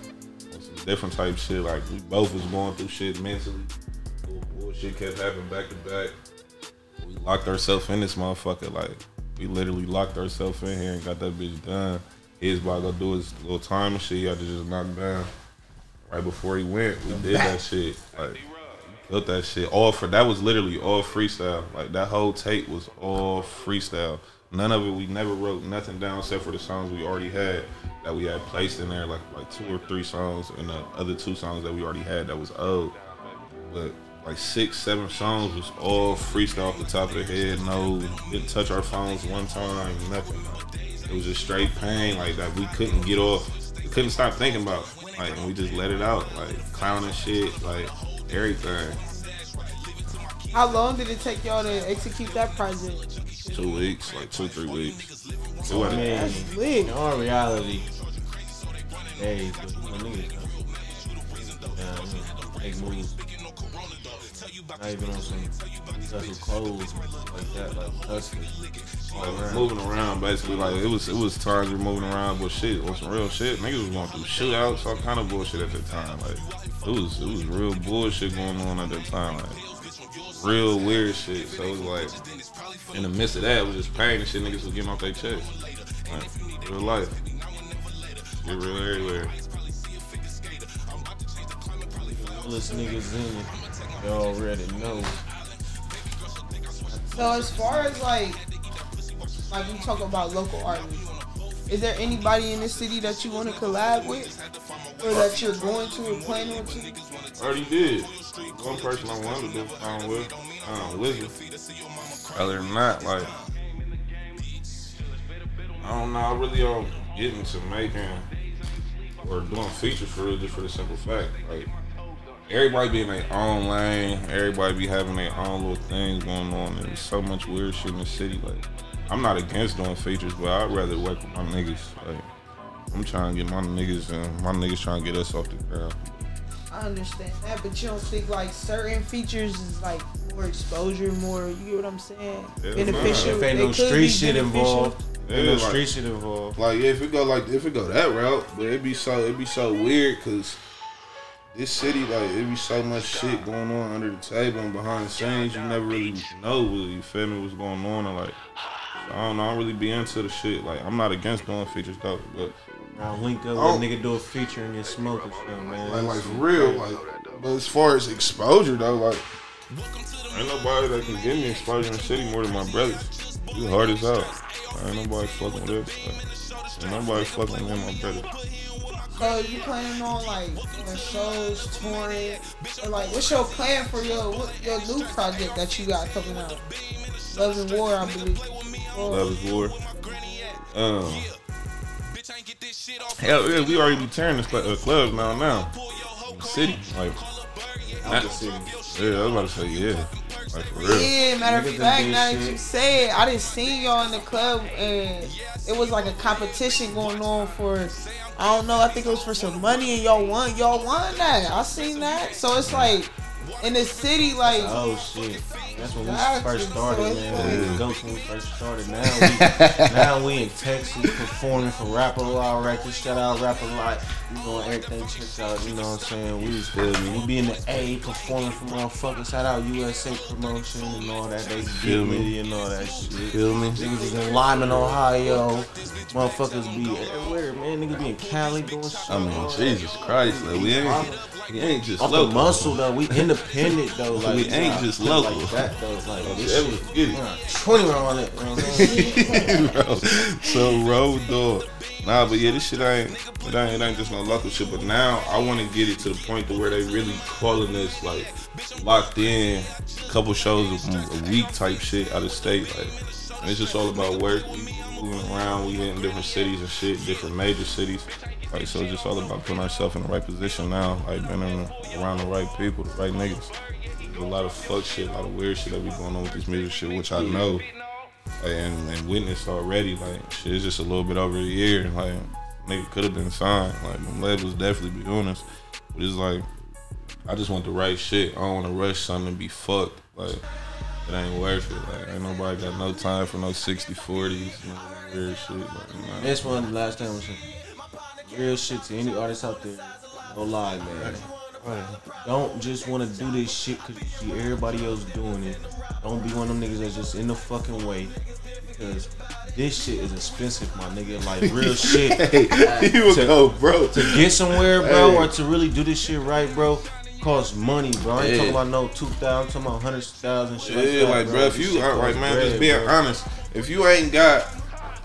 different type shit. Like, we both was going through shit mentally. Bull- Bullshit kept happening back to back. We locked ourselves in this motherfucker. Like, we literally locked ourselves in here and got that bitch done. He was about to go do his little time and shit. He had to just knock down. Right before he went, we did that shit. Like, built that shit all for that was literally all freestyle. Like that whole tape was all freestyle. None of it. We never wrote nothing down except for the songs we already had that we had placed in there, like like two or three songs, and the other two songs that we already had that was old. But like six, seven songs was all freestyle off the top of the head. No, didn't touch our phones one time. Nothing. It was just straight pain like that. We couldn't get off. We couldn't stop thinking about. Like, and we just let it out. Like clowning shit. Like everything. How long did it take y'all to execute that project? Two weeks, like two, three weeks. It I wasn't- mean, That's lit. in all reality, days, but you know, niggas come. Yeah, I mean, make moves. Not even on some special clothes like that, like hustling. Like, moving around basically like it was it was times we were moving around but shit on some real shit niggas was going through shootouts all kind of bullshit at the time like it was it was real bullshit going on at that time like real weird shit so it was like in the midst of that it was just pain and shit niggas was getting off their chest like real life get real everywhere Realest niggas in it. You already know. So as far as like, like we talk about local artists, is there anybody in the city that you want to collab with, or that you're going to or planning on to? already did one person I wanted to do um, with um, Wizard other than that like I don't know. I really don't get into making or doing features for real, just for the simple fact, like everybody be in their own lane, everybody be having their own little things going on. and so much weird shit in the city. Like, I'm not against doing features, but I'd rather work with my niggas. Like, I'm trying to get my niggas and my niggas trying to get us off the ground. I understand that, but you don't think like certain features is like more exposure, more you get what I'm saying? Yeah, beneficial. If ain't no could street be shit beneficial. involved, ain't no like- street shit involved. Like yeah, if it go like if it go that route, but it'd be so it'd be so weird because this city like it'd be so much shit going on under the table and behind the scenes. You never really know what you feel me what's going on and like I don't know. I don't really be into the shit. Like I'm not against doing features though, but Now link up Oh. with a nigga do a feature and get smoked and shit, man. like like for real like. But as far as exposure though, like ain't nobody that can give me exposure in the city more than my brothers. We hard as hell. Ain't nobody fucking with us. Like, ain't nobody fucking with my brothers. So you planning on like doing shows, touring, or like what's your plan for your what, your new project that you got coming out? Love and War, I believe. Well, Love is war. Um. Hell yeah, we already be tearing the cl- uh, clubs now. Now, In the city, like, Out the city. yeah, I was about to say yeah, like for real. Yeah, matter of fact, now that you say it, I didn't see y'all in the club and it was like a competition going on for I don't know, I think it was for some money and y'all won y'all won that. I seen that. So it's like in the city like Oh shit. That's when we Exactly. first started, So man. it's We like- when we first started. Now we now we in Texas performing for Rap-A-Lot Records. Shout out Rap-A-Lot. We doing everything check out, you know what I'm saying? We was we be in the A performing for motherfuckers. Shout out USA promotion and all that. They Feel me. me and all that shit. Feel me? Niggas is in Lima, Ohio. Motherfuckers be everywhere, man. Niggas be in Cali doing shit. I mean, Jesus Christ, like we ain't, we ain't just Off the local. muscle though, we independent though. Like We ain't nah, just local. Like that though, like this shit. Twenty round on it. You know what I'm saying? Bro, so road dog. Nah, but yeah, this shit ain't it ain't, it ain't just no local shit. But now I want to get it to the point to where they really calling us like locked in, couple shows a, a week type shit out of state. Like, and it's just all about work. We moving around, we hitting different cities and shit, different major cities. Like, so it's just all about putting ourselves in the right position now. Like, being in the, around the right people, the right niggas. There's a lot of fuck shit, a lot of weird shit that be going on with this music shit, which I know and, and witnessed already. Like shit, it's just a little bit over a year. Like nigga could have been signed. Like them labels definitely be doing this. But it's like I just want the right shit. I don't want to rush something and be fucked. Like it ain't worth it. Like ain't nobody got no time for no 60 40s no weird shit. Like, nah. This one, last time was real shit to any artist out there. No lie, man. Don't just want to do this shit because you see everybody else doing it. Don't be one of them niggas that's just in the fucking way. Because this shit is expensive, my nigga. Like real shit. Hey, you To- go, bro. to get somewhere, bro, Hey. or to really do this shit right, bro, costs money, bro. I ain't Yeah. talking about no two thousand, I'm talking about hundred thousand shit. Yeah, like, like, bro, if you, like, man, bread, just being bro. honest, if you ain't got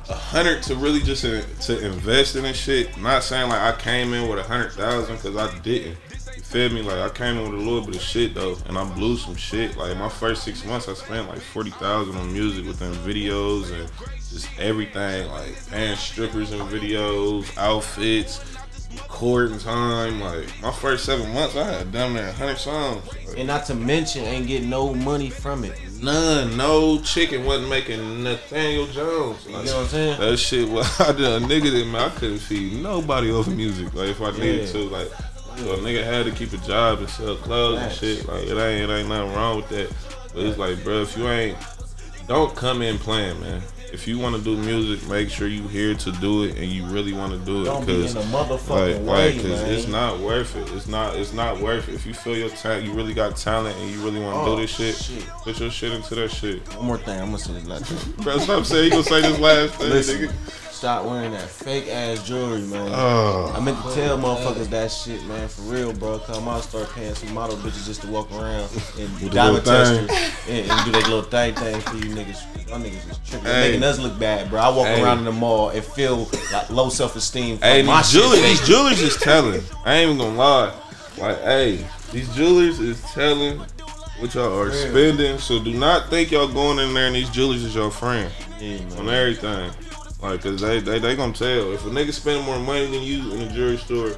a hundred to really just in, to invest in this shit, not saying like I came in with a hundred thousand because I didn't. You feel me? Like I came in with a little bit of shit though, and I blew some shit. Like my first six months, I spent like forty thousand on music within videos and just everything, like paying strippers and videos, outfits, recording time. Like my first seven months, I had damn near hundred songs. Like, And not to mention, ain't getting no money from it. None, no chicken wasn't making Nathaniel Jones. You know what I'm saying? That shit, was I did a nigga that man, I couldn't feed nobody over music. Like if I needed to, like so a nigga had to keep a job and sell clothes and shit. Like it ain't, it ain't nothing wrong with that. But it's like, bro, if you ain't, don't come in playing, man. If you want to do music, make sure you here to do it and you really want to do it. Don't be in Cause a like, motherfucking like, cause man. it's not worth it. It's not, it's not worth it. If you feel your talent, you really got talent and you really want to Oh, do this shit, shit. put your shit into that shit. One more thing, I'm gonna say this last thing. Bro, stop saying you gonna say this last thing, Listen, nigga. Stop wearing that fake ass jewelry, man. Oh. I meant to tell motherfuckers that shit, man, for real, bro. Come out, start paying some model bitches just to walk around and diamond testers and, and do their little thing thing for you niggas. Y'all niggas is tripping. Hey. Making us look bad, bro. I walk Hey. around in the mall and feel like low self esteem. Hey, my these jewelers, these jewelers is telling. I ain't even gonna lie. Like, hey, these jewelers is telling what y'all are spending. So do not think y'all going in there and these jewelers is your friend Yeah, on everything. Like, cause they, they they gonna tell. If a nigga spending more money than you in a jewelry store,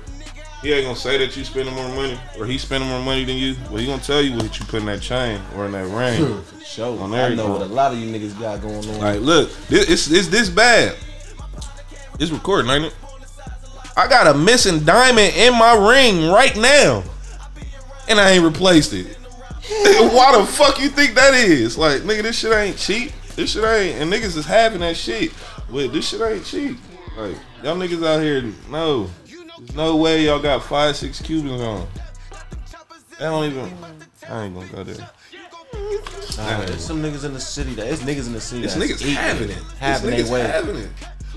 he ain't gonna say that you spending more money or he spending more money than you. But he gonna tell you what you put in that chain or in that ring. For sure. On I everything. know what a lot of you niggas got going on. Like, look, this, it's, it's this bad. It's recording, ain't it? I got a missing diamond in my ring right now, and I ain't replaced it. Why the fuck you think that is? Like, nigga, this shit ain't cheap. This shit ain't, and niggas is having that shit. But this shit ain't cheap. Like, y'all niggas out here, no. There's no way y'all got five, six Cubans on. That don't even. I ain't gonna go there. Nah, there's some niggas in the city that it's niggas in the city that's niggas eating having it. having their niggas way. having it.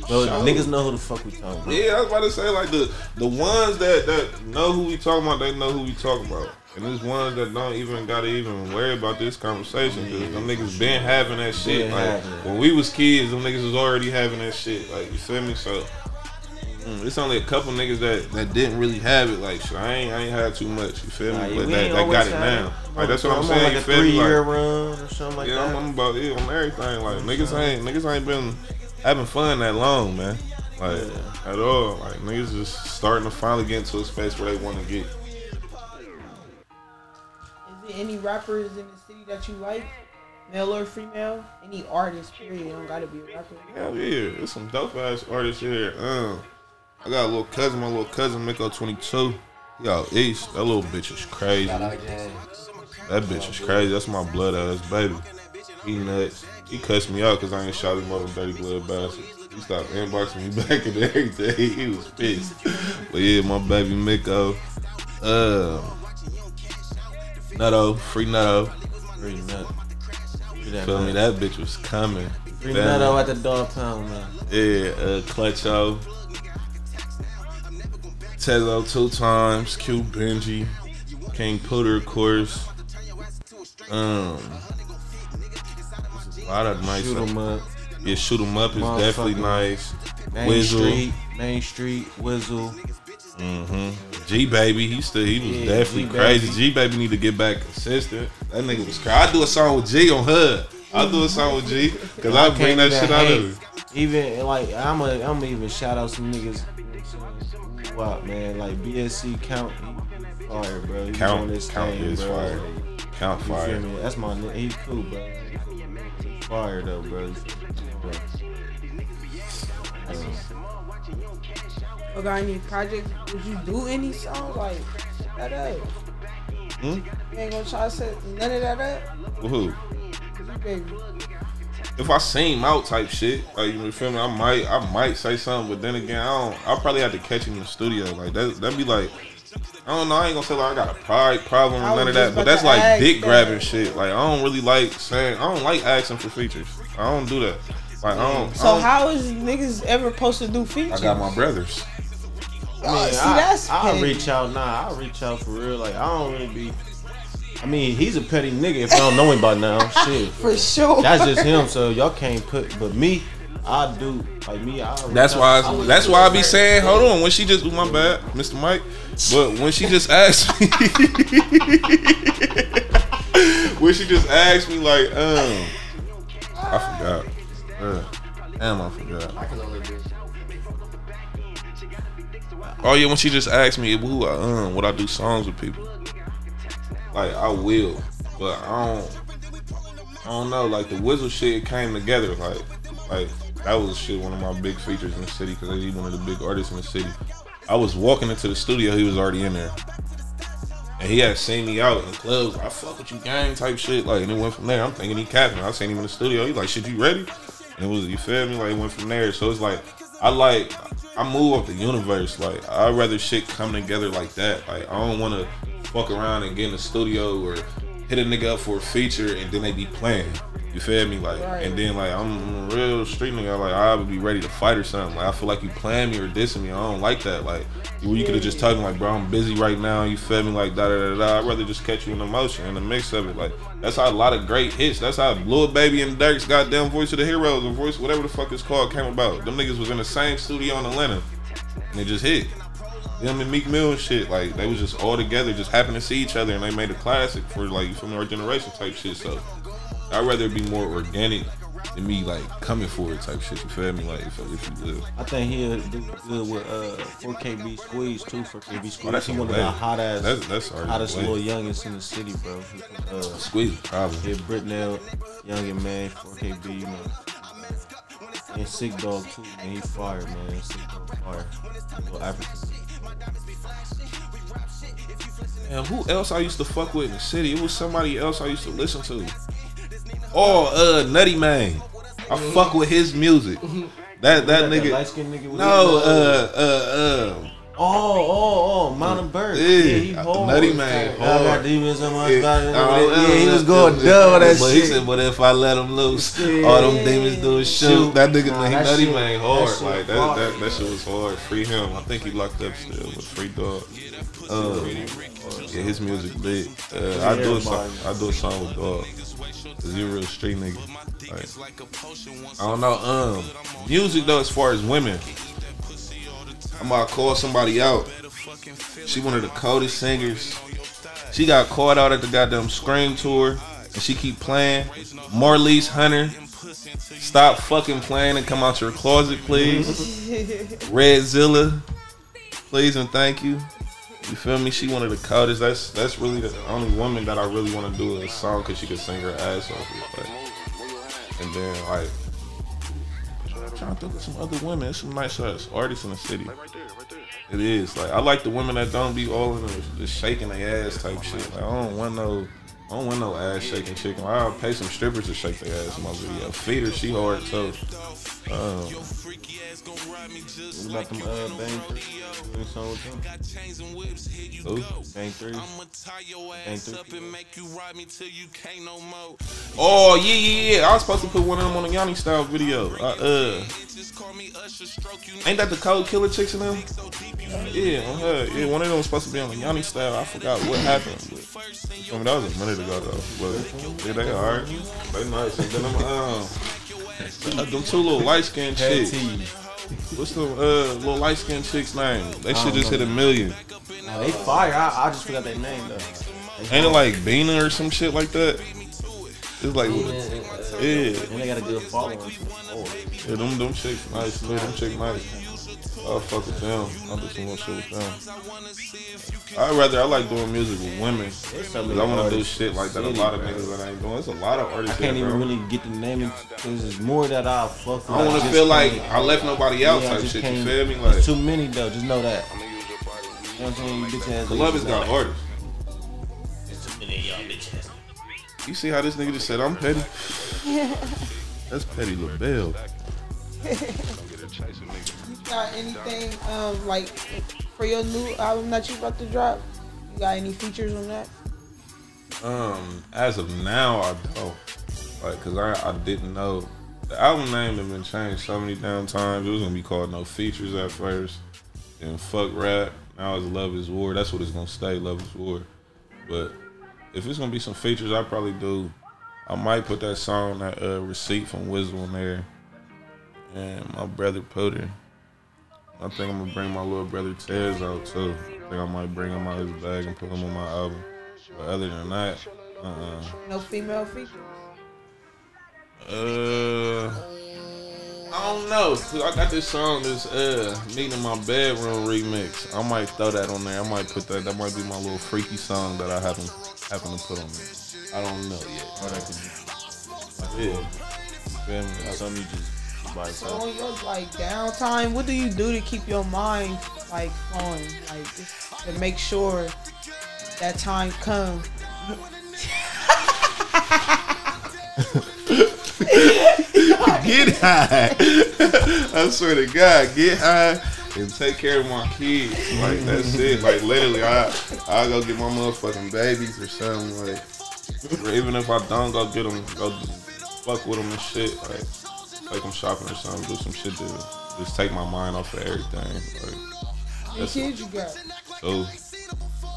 Bro, Sure. niggas know who the fuck we talking about. Yeah, I was about to say like the the ones that that know who we talking about, they know who we talking about, and there's ones that don't even gotta even worry about this conversation because them niggas been having that shit. Been Like having when we was kids, them niggas was already having that shit. Like you feel me? So. mm, It's only a couple niggas that, that didn't really have it. Like shit, I ain't I ain't had too much. You feel me? Nah, but that, that got it now. Like that's what I'm, on saying. Like you a feel me? three year Like, run or something like yeah, that. I'm, I'm about it on everything. Like niggas ain't niggas ain't been having fun that long, man. Like at all. Like niggas just starting to finally get into a space where they want to get. Is there any rappers in the city that you like, male or female? Any artist, period. It don't gotta be a rapper. Hell yeah, there's some dope ass artists here. Um, I got a little cousin, my little cousin Miko 22. He out east. That little bitch is crazy. That bitch is crazy. That's my blood ass baby. He nuts. He cussed me out because I ain't shot him up dirty blood bastard. He stopped inboxing me back and everything. He was pissed. But yeah, my baby Miko. Uh, Nutto, free Nutto. Free nut. Free that Feel me? That bitch was coming. Free me? nutto at the dog pound, man. Yeah, uh, Clutcho. Tezo two times. Q Benji. King Pooter, of course. Um, a lot of nice. Shoot 'em up. Yeah, shoot 'em up is Motherfucker. definitely nice. Main Wizzle. Street. Main Street. Whizzle. Hmm G baby, he still he was Yeah, definitely G-Baby. crazy. G baby need to get back consistent. That nigga was crazy. I do a song with G on her. I do a song with G because I, bring can't that shit out of her. Even like I'm a I'm even shout out some niggas. Wow, man, like BSC count fire, bro. He Count- doing this Count thing, is bro. fire. Count You feel fire. me? That's my nigga. He's cool, bro. He's fire though, bro. Bro. You got any projects? Would you do any songs like that up? Hmm? You ain't gonna try to set none of that up? With who? Baby. if I him out type shit, like you feel me, I might I might say something, but then again, I don't. I'll probably have to catch him in the studio. Like that that'd be like. I don't know. I ain't gonna say like I got a pride problem or none of that, but that's like dick that. grabbing shit. Like I don't really like saying. I don't like asking for features. I don't do that. Like I don't. I, So don't- how is niggas ever supposed to do features? I got my brothers. Oh, see, I, that's I'll petty. reach out. Nah, I'll reach out for real. Like I don't really be. I mean, he's a petty nigga if I don't know him by now. Shit. For sure. That's just him, so y'all can't put. But me, I do. Like me, I. That's why. I, that's why I be saying, hold on. When she just, my bad, Mr. Mike. But when she just asked me, when she just asked me, like, um, I forgot. Uh, damn, I forgot. Oh yeah, when she just asked me who I um would I do songs with people, like I will, but I don't. I don't know. Like the Wizzle shit came together. Like, like that was shit one of my big features in the city because he's one of the big artists in the city. I was walking into the studio, he was already in there. And he had seen me out in clubs. I fuck with you, gang type shit. Like, and it went from there. I'm thinking he capping. I seen him in the studio. He's like, shit, you ready? And it was, you feel me? Like, it went from there. So it's like, I like, I move up the universe. Like, I'd rather shit come together like that. Like, I don't want to fuck around and get in the studio or hit a nigga up for a feature and then they be playing. You feel me? Like, Right. and then like I'm a real street nigga. Like I would be ready to fight or something. Like I feel like you playing me or dissing me. I don't like that. Like you, you could have just told me like, bro, I'm busy right now. You feel me? Like da da da da. I'd rather just catch you in the motion in the mix of it. Like that's how a lot of great hits. That's how Lil Baby and Durk's goddamn Voice of the Heroes or Voice whatever the fuck it's called came about. Them niggas was in the same studio in Atlanta and it just hit. Them and Meek Mill and shit, like they was just all together, just happened to see each other, and they made a classic for like feel our generation type shit. So I'd rather it be more organic than me like coming for it type shit. You feel me? Like if, if you live. I think he'll do good with uh 4KB Squeeze too. 4KB Squeeze. Oh, that's one of the hot ass, That's that's hottest little youngins in the city, bro. Uh, Squeeze probably. yeah, Britnell, Youngin man, 4KB, you know. And Sick Dog too, man. He fire, man. Sick Dog fire. Little African. And who else I used to fuck with in the city? It was somebody else I used to listen to. Oh, uh, Nutty Man. I fuck with his music. That that Like nigga. nigga with No, uh, uh, uh. Oh, oh, oh, Mountain Bird. Yeah, he hard. Nutty Man, I got hard. demons on my Yeah, body. Yeah, he was uh, going uh, dumb on that shit. but He shit. said, but if I let him loose, Yeah. all them demons do shoot. That nigga, Nah, he that nutty shit- man that hard. shit like that, hard. that, that shit was hard. Free him. I think he locked up still, but free dog. Uh, yeah, his music lit. Uh, I do a song. I do a song with dog. Real street nigga. Like, I don't know. Um, music though, as far as women, I'm about to call somebody out. She one of the coldest singers. She got caught out at the goddamn Scream tour, and she keep playing. Marlise Hunter, stop fucking playing and come out your closet, please. Red Zilla, please and thank you. You feel me? She one of the coldest. That's that's really the only woman that I really want to do a song because she could sing her ass off. Like, and then like, I'm trying to think of some other women. There's some nice ass artists in the city. It is like I like the women that don't be all in the, the shaking their ass type shit. Like I don't want no, I don't want no ass shaking chicken. I'll pay some strippers to shake their ass in my video. Feed her, she hard too. Um, What about them uh, Bang 3? You doing a song with them? who? Bang 3? Bang 3? Oh yeah, yeah, yeah. I was supposed to put one of them on a Yanni style video. I, uh, ain't that the cold killer chicks in them? Yeah, on her. Yeah, one of them was supposed to be on a Yanni style. I forgot what happened. But, I mean, that was a minute ago though. But yeah, they alright. They nice. And then um, uh, them two little light skinned chicks. What's the uh, little light skinned chick's name? They should just hit a million. Nah, they fire. I, I just forgot their name though. Ain't it like Bina or some shit like that? It's like, yeah. And they got a good following. Oh, Yeah, them them chicks nice too. Them chicks nice. I'll fuck with them. I'll do some more shit with them. I'd rather I like doing music with women. Cause I want to do shit like that. A lot of niggas that ain't doing. There's a lot of artists. I artists. can't here, even bro. really get the name because there's more that I fuck with. I want to feel like can't- I left nobody out Yeah, type shit. You can't- feel me? Like too many though. Just know that. You know what I'm saying? You bitch ass. the niggas love has got that. artists. There's too many of y'all bitch. You see how this nigga just said I'm petty? That's petty LaBelle. got anything um like for your new album that you about to drop? You got any features on that? Um, as of now, I don't. Like, cause I, I didn't know. The album name had been changed so many damn times. It was gonna be called No Features at first. and Fuck Rap. Now it's Love is War. That's what it's gonna stay, Love is War. But if it's gonna be some features, I probably do. I might put that song, that uh, receipt from Wizzle in there, and my brother Pooter. I think I'm gonna bring my little brother Tez out too. I think I might bring him out his bag and put him on my album. But other than that, uh, uh No female features. uh, I don't know. 'cause I got this song, this uh, meeting in my bedroom remix. I might throw that on there. I might put that. That might be my little freaky song that I happen happen to put on there. I don't know yet. Or that could be Yeah. Feel me? something you just by So on your like downtime, what do you do to keep your mind like flowing, like just to make sure that time comes? Get high. I swear to God, get high and take care of my kids. Like that's it. Like literally, I I go get my motherfucking babies or something. Like or even if I don't go get them, go fuck with them and shit. Like take them shopping or something. Do some shit to just take my mind off of everything. Like How many That's- kids you got? so.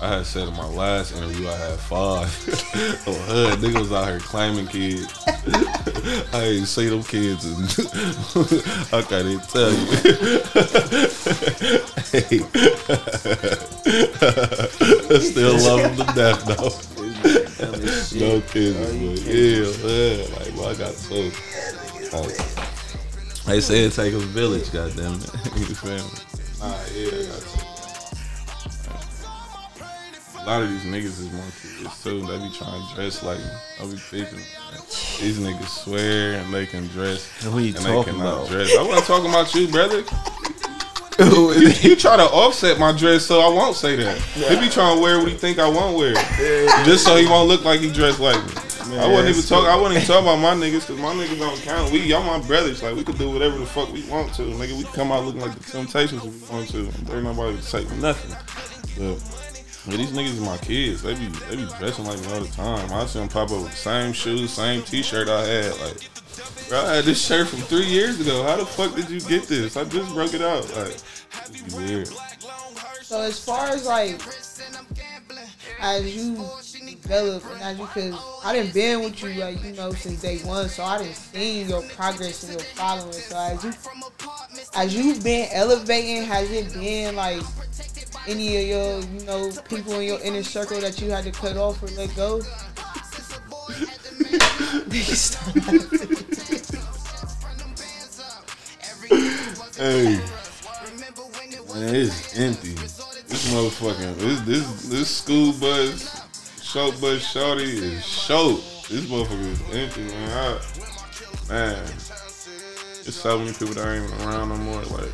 I had said in my last interview I had five. oh, uh, hood nigga was out here claiming kids. I ain't see them kids and I can't even tell you. hey. I still love them to death though. no kids, but yeah, man. Like, well, I got two. Like, they say it take a village, goddamn it. you feel me? Nah, yeah, I got two. A lot of these niggas is my kids too. They be trying to dress like me. I be thinking these niggas swear and they can dress Who you and they talking cannot about? dress. I wasn't talking about you, brother. you, you try to offset my dress, so I won't say that. He be trying to wear what he think I won't wear, just so he won't look like he dressed like me. I wasn't even talking. I wasn't even talking about my niggas because my niggas don't count. We y'all my brothers. Like we could do whatever the fuck we want to. Nigga, we come out looking like the Temptations if we want to. There ain't nobody to say nothing. But yeah, these niggas is my kids. They be they be dressing like me all the time. I see them pop up with the same shoes, same T-shirt I had. Like, bro, I had this shirt from three years ago. How the fuck did you get this? I just broke it out. Like, weird. So as far as like as you develop and as you cause I didn't been with you like you know since day one, so I didn't seen your progress and your following. So as you as you've been elevating, has it been like any of your you know people in your inner circle that you had to cut off or let go? Hey, man, it's empty. This motherfucking this this this school bus, show bus, shorty is short. This motherfucker is empty, man. I, man, there's so many people that ain't even around no more. Like,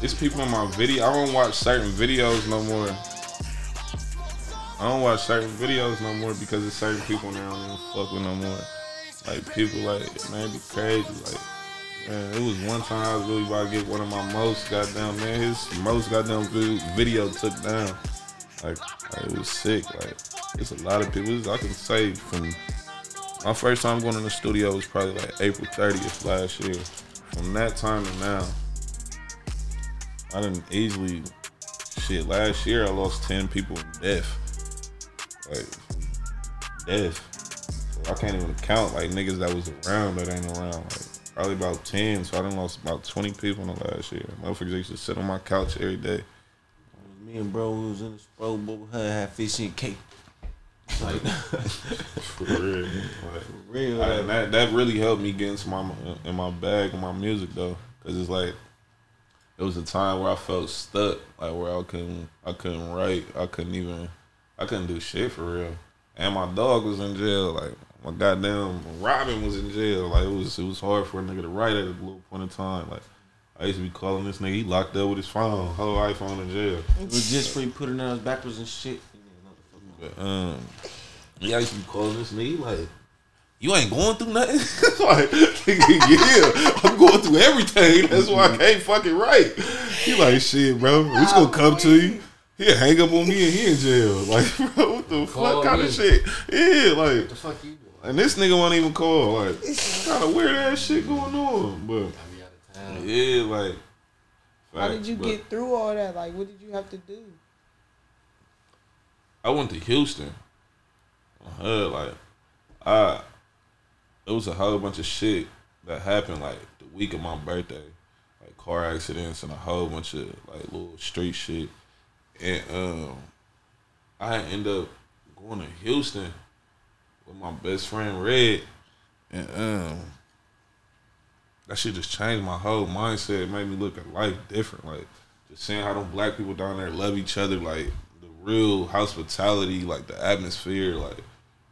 it's people in my video. I don't watch certain videos no more. I don't watch certain videos no more because it's certain people now I don't even fuck with no more. Like people like man, be crazy. Like man, it was one time I was really about to get one of my most goddamn man, his most goddamn video took down. Like, like, it was sick. Like it's a lot of people. I can say from my first time going in the studio was probably like April 30th last year. From that time to now, I didn't easily shit. Last year I lost 10 people in death. Like death. I can't even count like niggas that was around that ain't around. Like probably about 10. So I done lost about 20 people in the last year. Motherfuckers used to sit on my couch every day. Me and bro we was in the Pro Bowl, had had fish and cake. Like For real. Like, real. I- and that that really helped me get into my in my bag with my music though, cause it's like it was a time where I felt stuck, like where I couldn't I couldn't write, I couldn't even I couldn't do shit for real, and my dog was in jail, like my goddamn Robin was in jail, like it was it was hard for a nigga to write at a little point in time, like. I used to be calling this nigga. He locked up with his phone, whole iPhone in jail. it was just for you putting us backwards and shit. But, um, yeah, I used to be calling this nigga like, you ain't going through nothing. like, yeah, I'm going through everything. That's why I can't fucking write. He like, shit, bro, we just gonna come to you. He'll hang up on me and he in jail. Like, bro, what the Call fuck kind me. of shit? Yeah, like, the fuck you doing? And this nigga won't even call. Like, kind of weird ass shit going on. But I be out of town. yeah, like, How did you but get through all that? Like, what did you have to do? I went to Houston. hood, like I it was a whole bunch of shit that happened like the week of my birthday. Like car accidents and a whole bunch of like little street shit. And um I ended up going to Houston with my best friend Red. And um that shit just changed my whole mindset. It made me look at life different. Like just seeing how them black people down there love each other, like the real hospitality, like the atmosphere, like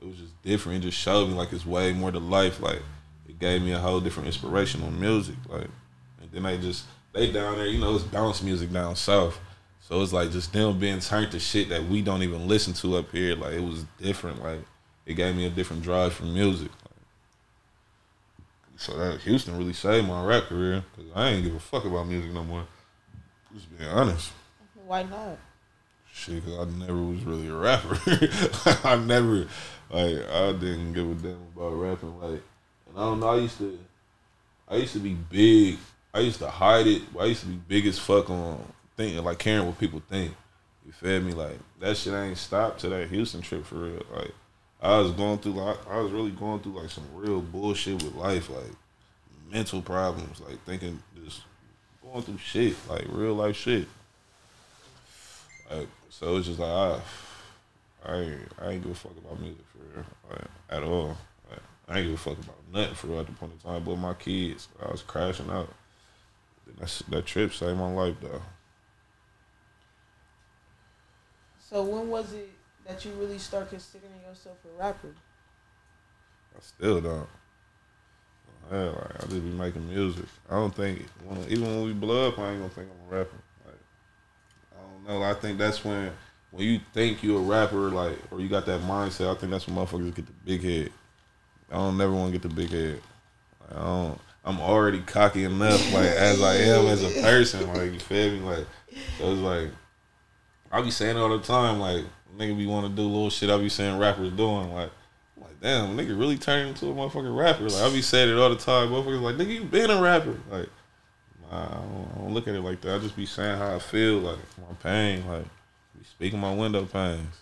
it was just different. It just showed me like it's way more to life. Like it gave me a whole different inspiration on music. Like and then they just they down there, you know, it's bounce music down south. So it's like just them being turned to shit that we don't even listen to up here. Like it was different. Like it gave me a different drive for music. So that Houston really saved my rap career because I ain't give a fuck about music no more. Just being honest. Why not? Shit, cause I never was really a rapper. I never, like, I didn't give a damn about rapping. Like, and I don't know. I used to, I used to be big. I used to hide it. I used to be big as fuck on thinking, like, caring what people think. You feel me? Like that shit ain't stopped to that Houston trip for real. Like I was going through like I was really going through like some real bullshit with life, like mental problems, like thinking just going through shit, like real life shit. Like so it's just like I I ain't, I ain't give a fuck about music for real, like, at all. Like, I ain't give a fuck about nothing for real at the point in time. But my kids, I was crashing out. That's, that trip saved my life though. So when was it that you really start considering yourself a rapper? I still don't. Yeah, like I just be making music. I don't think when, even when we blow up, I ain't gonna think I'm a rapper. Like I don't know. I think that's when when you think you're a rapper, like or you got that mindset. I think that's when motherfuckers get the big head. I don't never want to get the big head. Like, I don't. I'm already cocky enough, like as I am as a person. Like you feel me? Like so it's like I be saying it all the time. Like nigga be want to do little shit. I be saying rappers doing like I'm like, damn, nigga really turned into a motherfucking rapper. Like, I be saying it all the time. Motherfuckers like, nigga, you been a rapper. Like, I don't, I don't look at it like that. I just be saying how I feel, like, my pain, like, be speaking my window pains.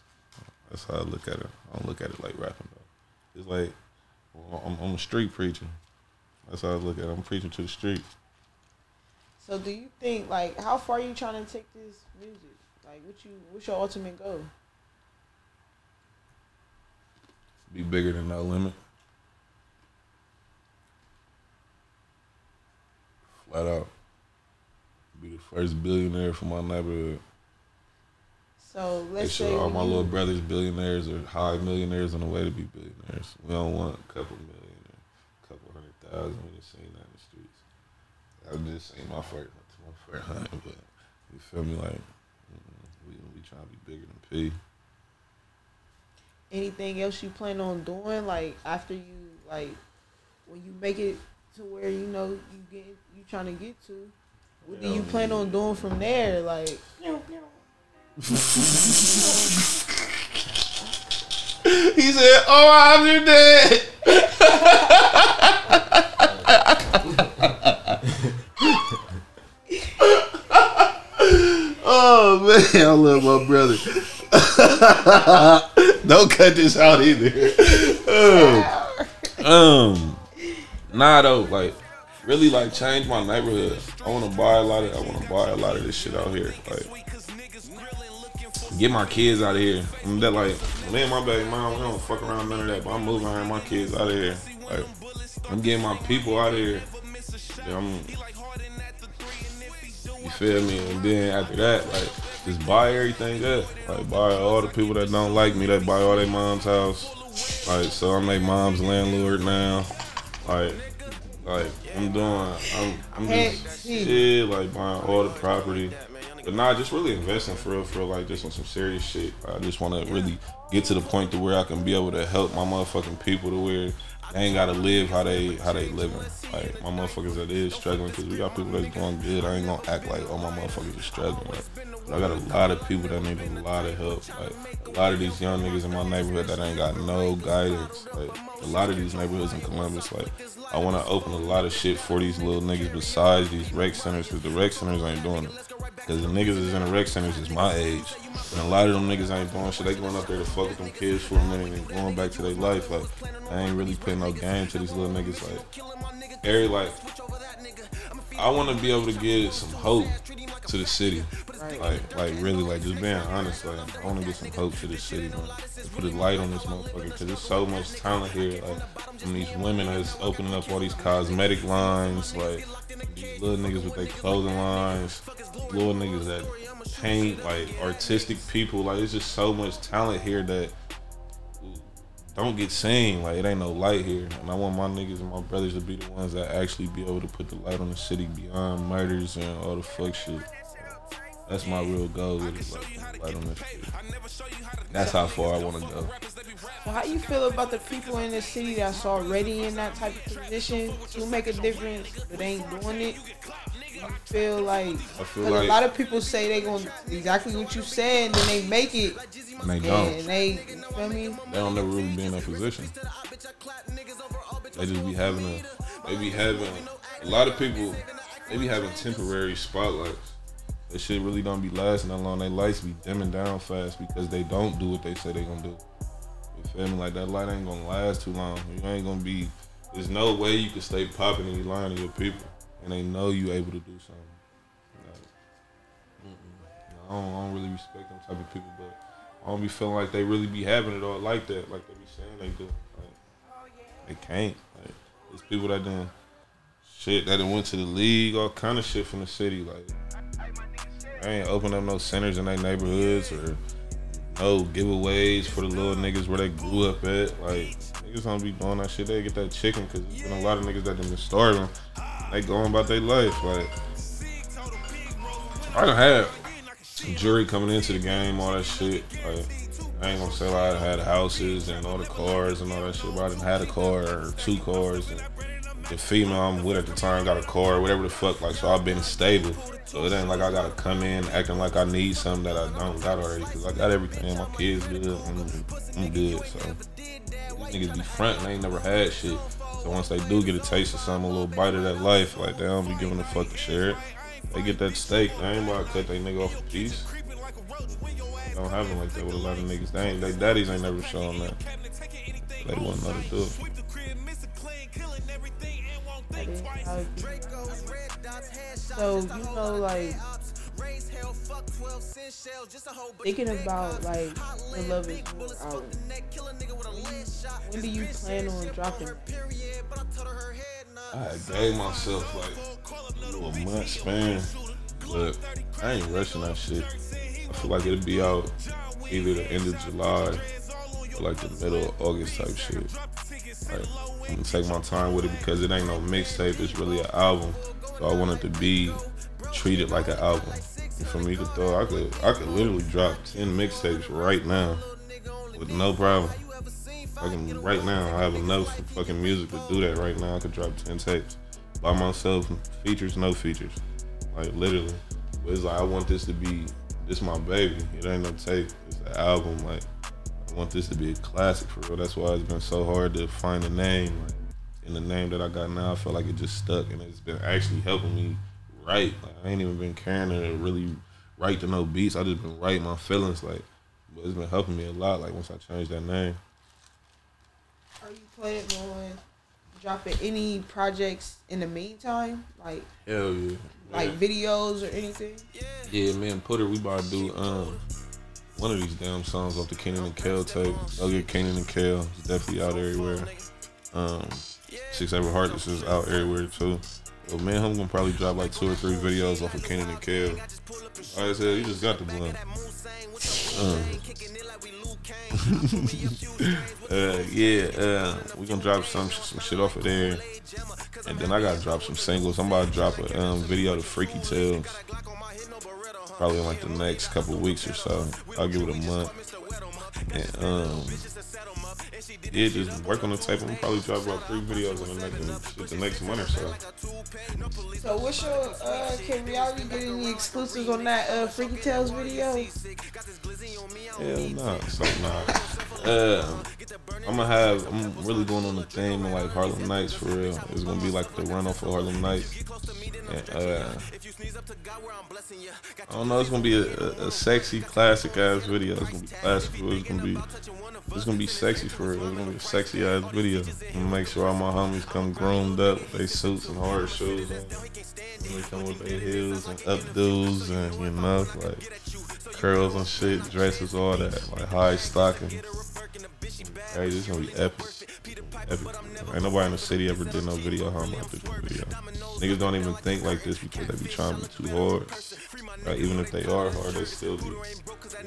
That's how I look at it. I don't look at it like rapping, though. It's like, I'm, I'm a street preacher. That's how I look at it. I'm preaching to the street. So do you think, like, how far are you trying to take this music? Like, what you, what's your ultimate goal? Be bigger than no limit. Flat out. Be the first billionaire for my neighborhood. So let's say all my little brothers billionaires or high millionaires on the way to be billionaires. We don't want a couple million or a couple hundred thousand. We just seen that in the streets. I just seen my first, my first hunt, but you feel me? Like mm, we we trying to be bigger than P. anything else you plan on doing like after you like when you make it to where you know you get you trying to get to what do you plan on doing from there like He said, "Oh, I'm dead." oh man, I love my brother. Don't cut this out either. um, um, nah though, like really like change my neighborhood. I want to buy a lot of. I want to buy a lot of this shit out here. Like get my kids out of here. I'm that like me and my baby mom, we don't fuck around none of that. But I'm moving her and my kids out of here. Like I'm getting my people out of here. Yeah, I'm, you feel me? And then after that, like just buy everything up. Like buy all the people that don't like me, that buy all their mom's house. Like so I'm their mom's landlord now. Like like I'm doing I'm I'm just yeah, like buying all the property. But nah, just really investing for real, for real, like just on some serious shit. I just want to really get to the point to where I can be able to help my motherfucking people to where they ain't gotta live how they how they living. Like my motherfuckers that is struggling, cause we got people that's doing good. I ain't gonna act like all my motherfuckers are struggling. Like, I got a lot of people that need a lot of help. Like a lot of these young niggas in my neighborhood that ain't got no guidance. Like a lot of these neighborhoods in Columbus, like I want to open a lot of shit for these little niggas besides these rec centers, cause the rec centers ain't doing it. Cause the niggas is in the rec centers is my age, and a lot of them niggas ain't doing shit. They going up there to fuck with them kids for a minute and going back to their life. Like I ain't really putting no game to these little niggas. Like every like, I want to be able to give some hope to the city. Like, like really, like just being honest. Like I want to get some hope to the city, man. To put a light on this motherfucker, cause there's so much talent here. Like from these women that's opening up all these cosmetic lines, like these little niggas with their clothing lines, little niggas that paint, like artistic people. Like it's just so much talent here that don't get seen. Like it ain't no light here, and I want my niggas and my brothers to be the ones that actually be able to put the light on the city beyond murders and all the fuck shit. That's my real goal like light on this shit. That's how far I want to go. So how you feel about the people in the city that's already in that type of position to make a difference but ain't doing it? You feel like, I feel like a lot of people say they gonna exactly what you said and then they make it and they don't. and they you feel me? They don't never really be in that position. They just be having a, they be having a lot of people. They be having temporary spotlights. That shit really don't be lasting that long. They lights be dimming down fast because they don't do what they say they gonna do. You feel me? Like that light ain't gonna last too long. You ain't gonna be. There's no way you can stay popping and you lying to your people, and they know you able to do something. Like. I, don't, I don't really respect them type of people, but I don't be feeling like they really be having it all like that, like they be saying they do. Like, they can't. Like, people that done shit that done went to the league, all kind of shit from the city. Like, they ain't open up no centers in their neighborhoods or no giveaways for the little niggas where they grew up at. Like, niggas don't be doing that shit. They get that chicken because there's been a lot of niggas that been starving. They going about their life. Like, I don't have jury coming into the game, all that shit. Like, I ain't gonna say like I had houses and all the cars and all that shit, but I done had a car or two cars. And the female I'm with at the time got a car, whatever the fuck. Like, so I've been stable. So it ain't like I gotta come in acting like I need something that I don't got already. Cause I got everything. My kids good. I'm, I'm good. So these niggas be front they ain't never had shit. So once they do get a taste of something, a little bite of that life, like they don't be giving a fuck to share it. They get that steak. They ain't about to cut they nigga off a piece. They don't have it like that with a lot of niggas. They ain't, they daddies ain't never shown that. They wouldn't know to do it. That is how it be. So you know, like thinking about like the love is more album. When do you plan on dropping? I had gave myself like a month span, but I ain't rushing that shit. I feel like it'll be out either the end of July or like the middle of August type shit. Like, I'm gonna take my time with it because it ain't no mixtape. It's really an album. So I want it to be treated like an album. And for me to throw, I could I could literally drop ten mixtapes right now with no problem. I can right now. I have enough fucking music to do that right now. I could drop ten tapes by myself, features, no features, like literally. But it's like I want this to be this my baby. It ain't no tape. It's an album. Like I want this to be a classic for real. That's why it's been so hard to find a name. Like, and the name that I got now, I feel like it just stuck, and it's been actually helping me write. Like I ain't even been caring to really write to no beats. I just been writing my feelings. Like, but it's been helping me a lot. Like once I changed that name. Are you planning on dropping any projects in the meantime, like Hell yeah. like videos or anything? Yeah, me and Pooter, we about to do um one of these damn songs off the Kenan and Kel tape. I'll get Kenan and Kel. It's definitely out everywhere. Um, Six Ever Heartless is out everywhere too. But man, I'm gonna probably drop like two or three videos off of Kenan and Kel. I said, you just got the blunt. Um, uh, yeah, uh, we gonna drop some some shit off of there, and then I gotta drop some singles. I'm about to drop a um, video to Freaky Tales, probably in like the next couple weeks or so. I'll give it a month, and um, yeah, just work on the tape. I'm probably drop about three videos in the next the next month or so. So what's your uh can RealiTEA get any exclusives on that uh Freaky Tales video? Hell no, so nah. Uh, I'm gonna have. I'm really going on the theme of like Harlem Nights for real. It's gonna be like the runoff of Harlem Nights. And, uh, I don't know. It's gonna be a, a, a sexy, classic ass video. It's gonna be. It's gonna be it's gonna be sexy for real. It's gonna be a sexy ass video. I'm gonna make sure all my homies come groomed up with their suits and hard shoes. And they come with their heels and updos and you know like curls and shit, dresses, all that, like high stockings. Hey, this is gonna be epic. Ain't nobody in the city ever did no video how I'm video. Niggas don't even think like this because they be trying to be too hard. Like even if they are hard, they still be. You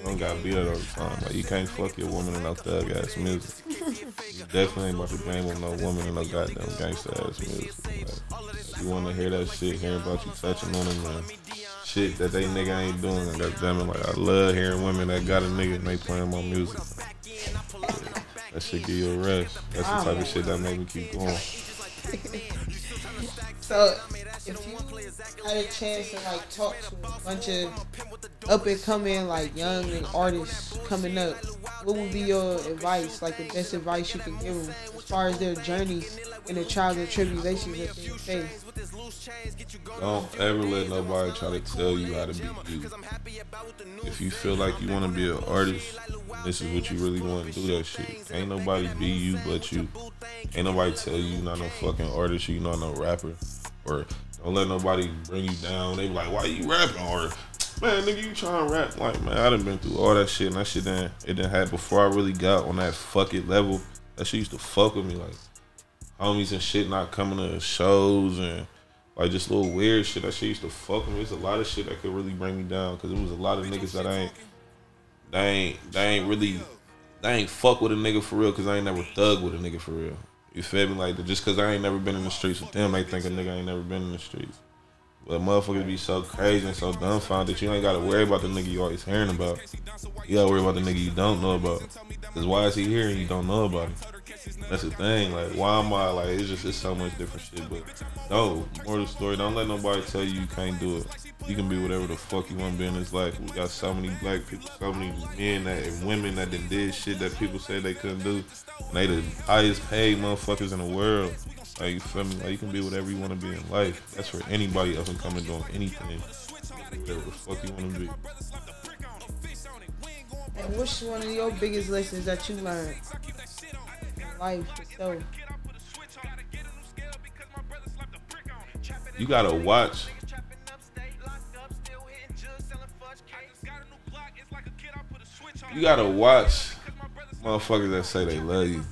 don't gotta be that all the time. Like you can't fuck your woman in no thug ass music. You definitely ain't about to bang with no woman in no goddamn gangster ass music. Like, you wanna hear that shit, hear about you touching on them and shit that they nigga ain't doing. Goddamn it, like I love hearing women that got a nigga and they playing my music. That shit give you a rest. That's the type of shit that make me keep going. So, if you had a chance to like talk to a bunch of up and coming like young and artists coming up, what would be your advice? Like the best advice you can give them as far as their journeys and the trials and tribulations that they face. Don't ever let nobody try to tell you how to be you. If you feel like you want to be an artist, this is what you really want to do that shit. Ain't nobody be you but you. Ain't nobody tell you you not no fucking artist, you not no rapper. Or don't let nobody bring you down. They be like, why you rapping? Or man, nigga, you trying to rap? Like, man, I done been through all that shit, and that shit didn't it didn't happen before I really got on that fuck it level. That shit used to fuck with me, like homies and shit not coming to shows and like just little weird shit. That shit used to fuck with me. It's a lot of shit that could really bring me down because it was a lot of niggas that I ain't, they ain't, they ain't really, they ain't fuck with a nigga for real because I ain't never thug with a nigga for real. You feel me? Like just because I ain't never been in the streets with them, they think a nigga ain't never been in the streets. But motherfuckers be so crazy and so dumbfounded, that you ain't gotta worry about the nigga you always hearing about. You gotta worry about the nigga you don't know about. Cause why is he here and you don't know about him? That's the thing. Like, why am I like? It's just it's so much different shit. But no, more of the story. Don't let nobody tell you you can't do it. You can be whatever the fuck you want to be in this life. We got so many black people, so many men that and women that done did shit that people say they couldn't do. And they the highest paid motherfuckers in the world. Like you feel me? Like you can be whatever you want to be in life. That's for anybody up and coming doing anything. Whatever the fuck you want to be. And what's one of your biggest lessons that you learned in life itself? You gotta watch. You gotta watch motherfuckers that say they love you.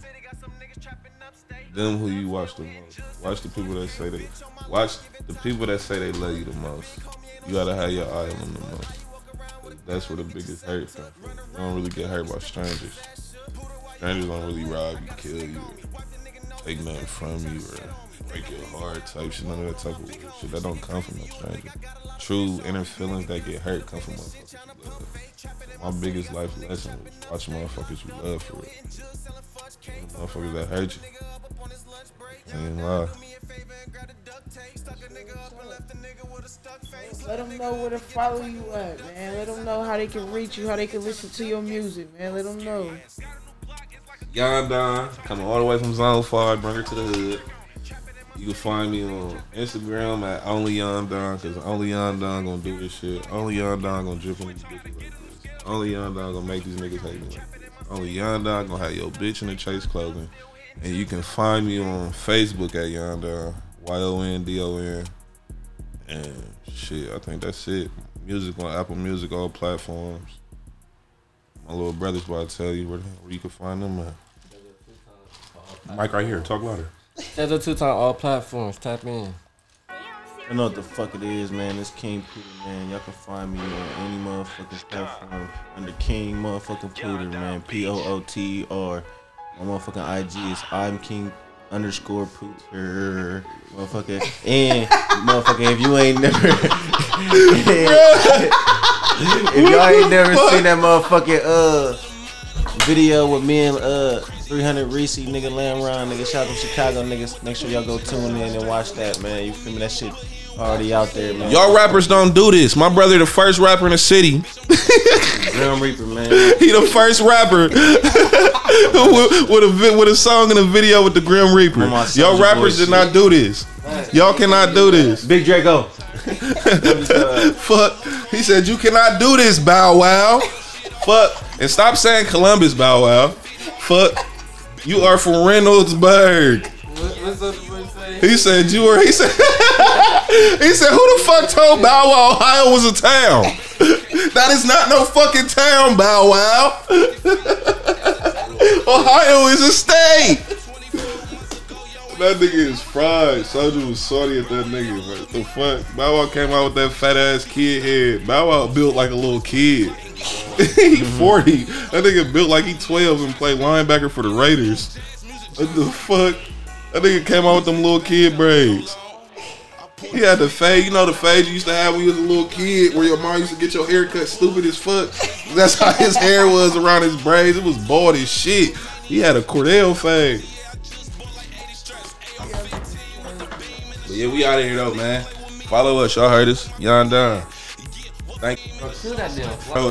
Them who you watch the most. Watch the people that say they watch the people that say they love you the most. You gotta have your eye on them the most. That's where the biggest hurt comes from. You don't really get hurt by strangers. Strangers don't really rob you, kill you, take nothing from you, or break your heart type shit. None of that type of shit. That don't come from no stranger. True inner feelings that get hurt come from motherfuckers. My biggest life lesson was watch motherfuckers you love for real. Motherfuckers that hurt you. Ain't lie. Let them know where to follow you at, man. Let them know how they can reach you, how they can listen to your music, man. Let them know. Yon Don, coming all the way from Zone 5, bring her to the hood. You can find me on Instagram at only Yon Don, cause only Yon Don gonna do this shit. Only Yon Don gonna drip on these bitches like this. Only Yon Don gonna make these niggas hate me like this. Oh, Only Yon Don gonna have your bitch in the chase clothing. And you can find me on Facebook at Yon Don, Y O N D O N. And shit, I think that's it. Music on Apple Music, all platforms. My little brothers about to tell you where, where you can find them at. Uh, Mike right here, talk louder. Schedule two time all platforms. Tap in. I know what the fuck it is, man. It's King Pooter, man. Y'all can find me on any motherfucking platform under King motherfucking Pooter, man. P O O T R. My motherfucking IG is I'm King underscore Pooter. Motherfucker. And motherfucker, if you ain't never if y'all ain't never seen that motherfucking uh video with me and uh 300 Reese, nigga Lamb Ron, nigga shout out to Chicago niggas. Make sure y'all go tune in and watch that, man. You feel me? That shit already out there, man. Y'all rappers don't do this. My brother, the first rapper in the city. Grim Reaper, man. He the first rapper with, with a with a song and a video with the Grim Reaper. Y'all rappers did not do this. Y'all cannot do this. Big Draco. Fuck. He said you cannot do this, Bow Wow. Fuck. And stop saying Columbus, Bow Wow. Fuck. You are from Reynoldsburg. What's up the? He said you were. He said. he said who the fuck told Bow Wow Ohio was a town? that is not no fucking town, Bow Wow. Ohio is a state. That nigga is fried. Soulja was salty at that nigga. What the fuck? Bow Wow came out with that fat ass kid head. Bow Wow built like a little kid. he mm-hmm. 40. That nigga built like he 12 and played linebacker for the Raiders. What the fuck? That nigga came out with them little kid braids. He had the fade, you know the fade you used to have when you was a little kid, where your mom used to get your hair cut stupid as fuck. That's how his hair was around his braids. It was bald as shit. He had a Cordell fade. Yeah, we out of here though, man. Follow us, y'all heard us. Yon Don. Thank you. Bro, chill that damn Bro,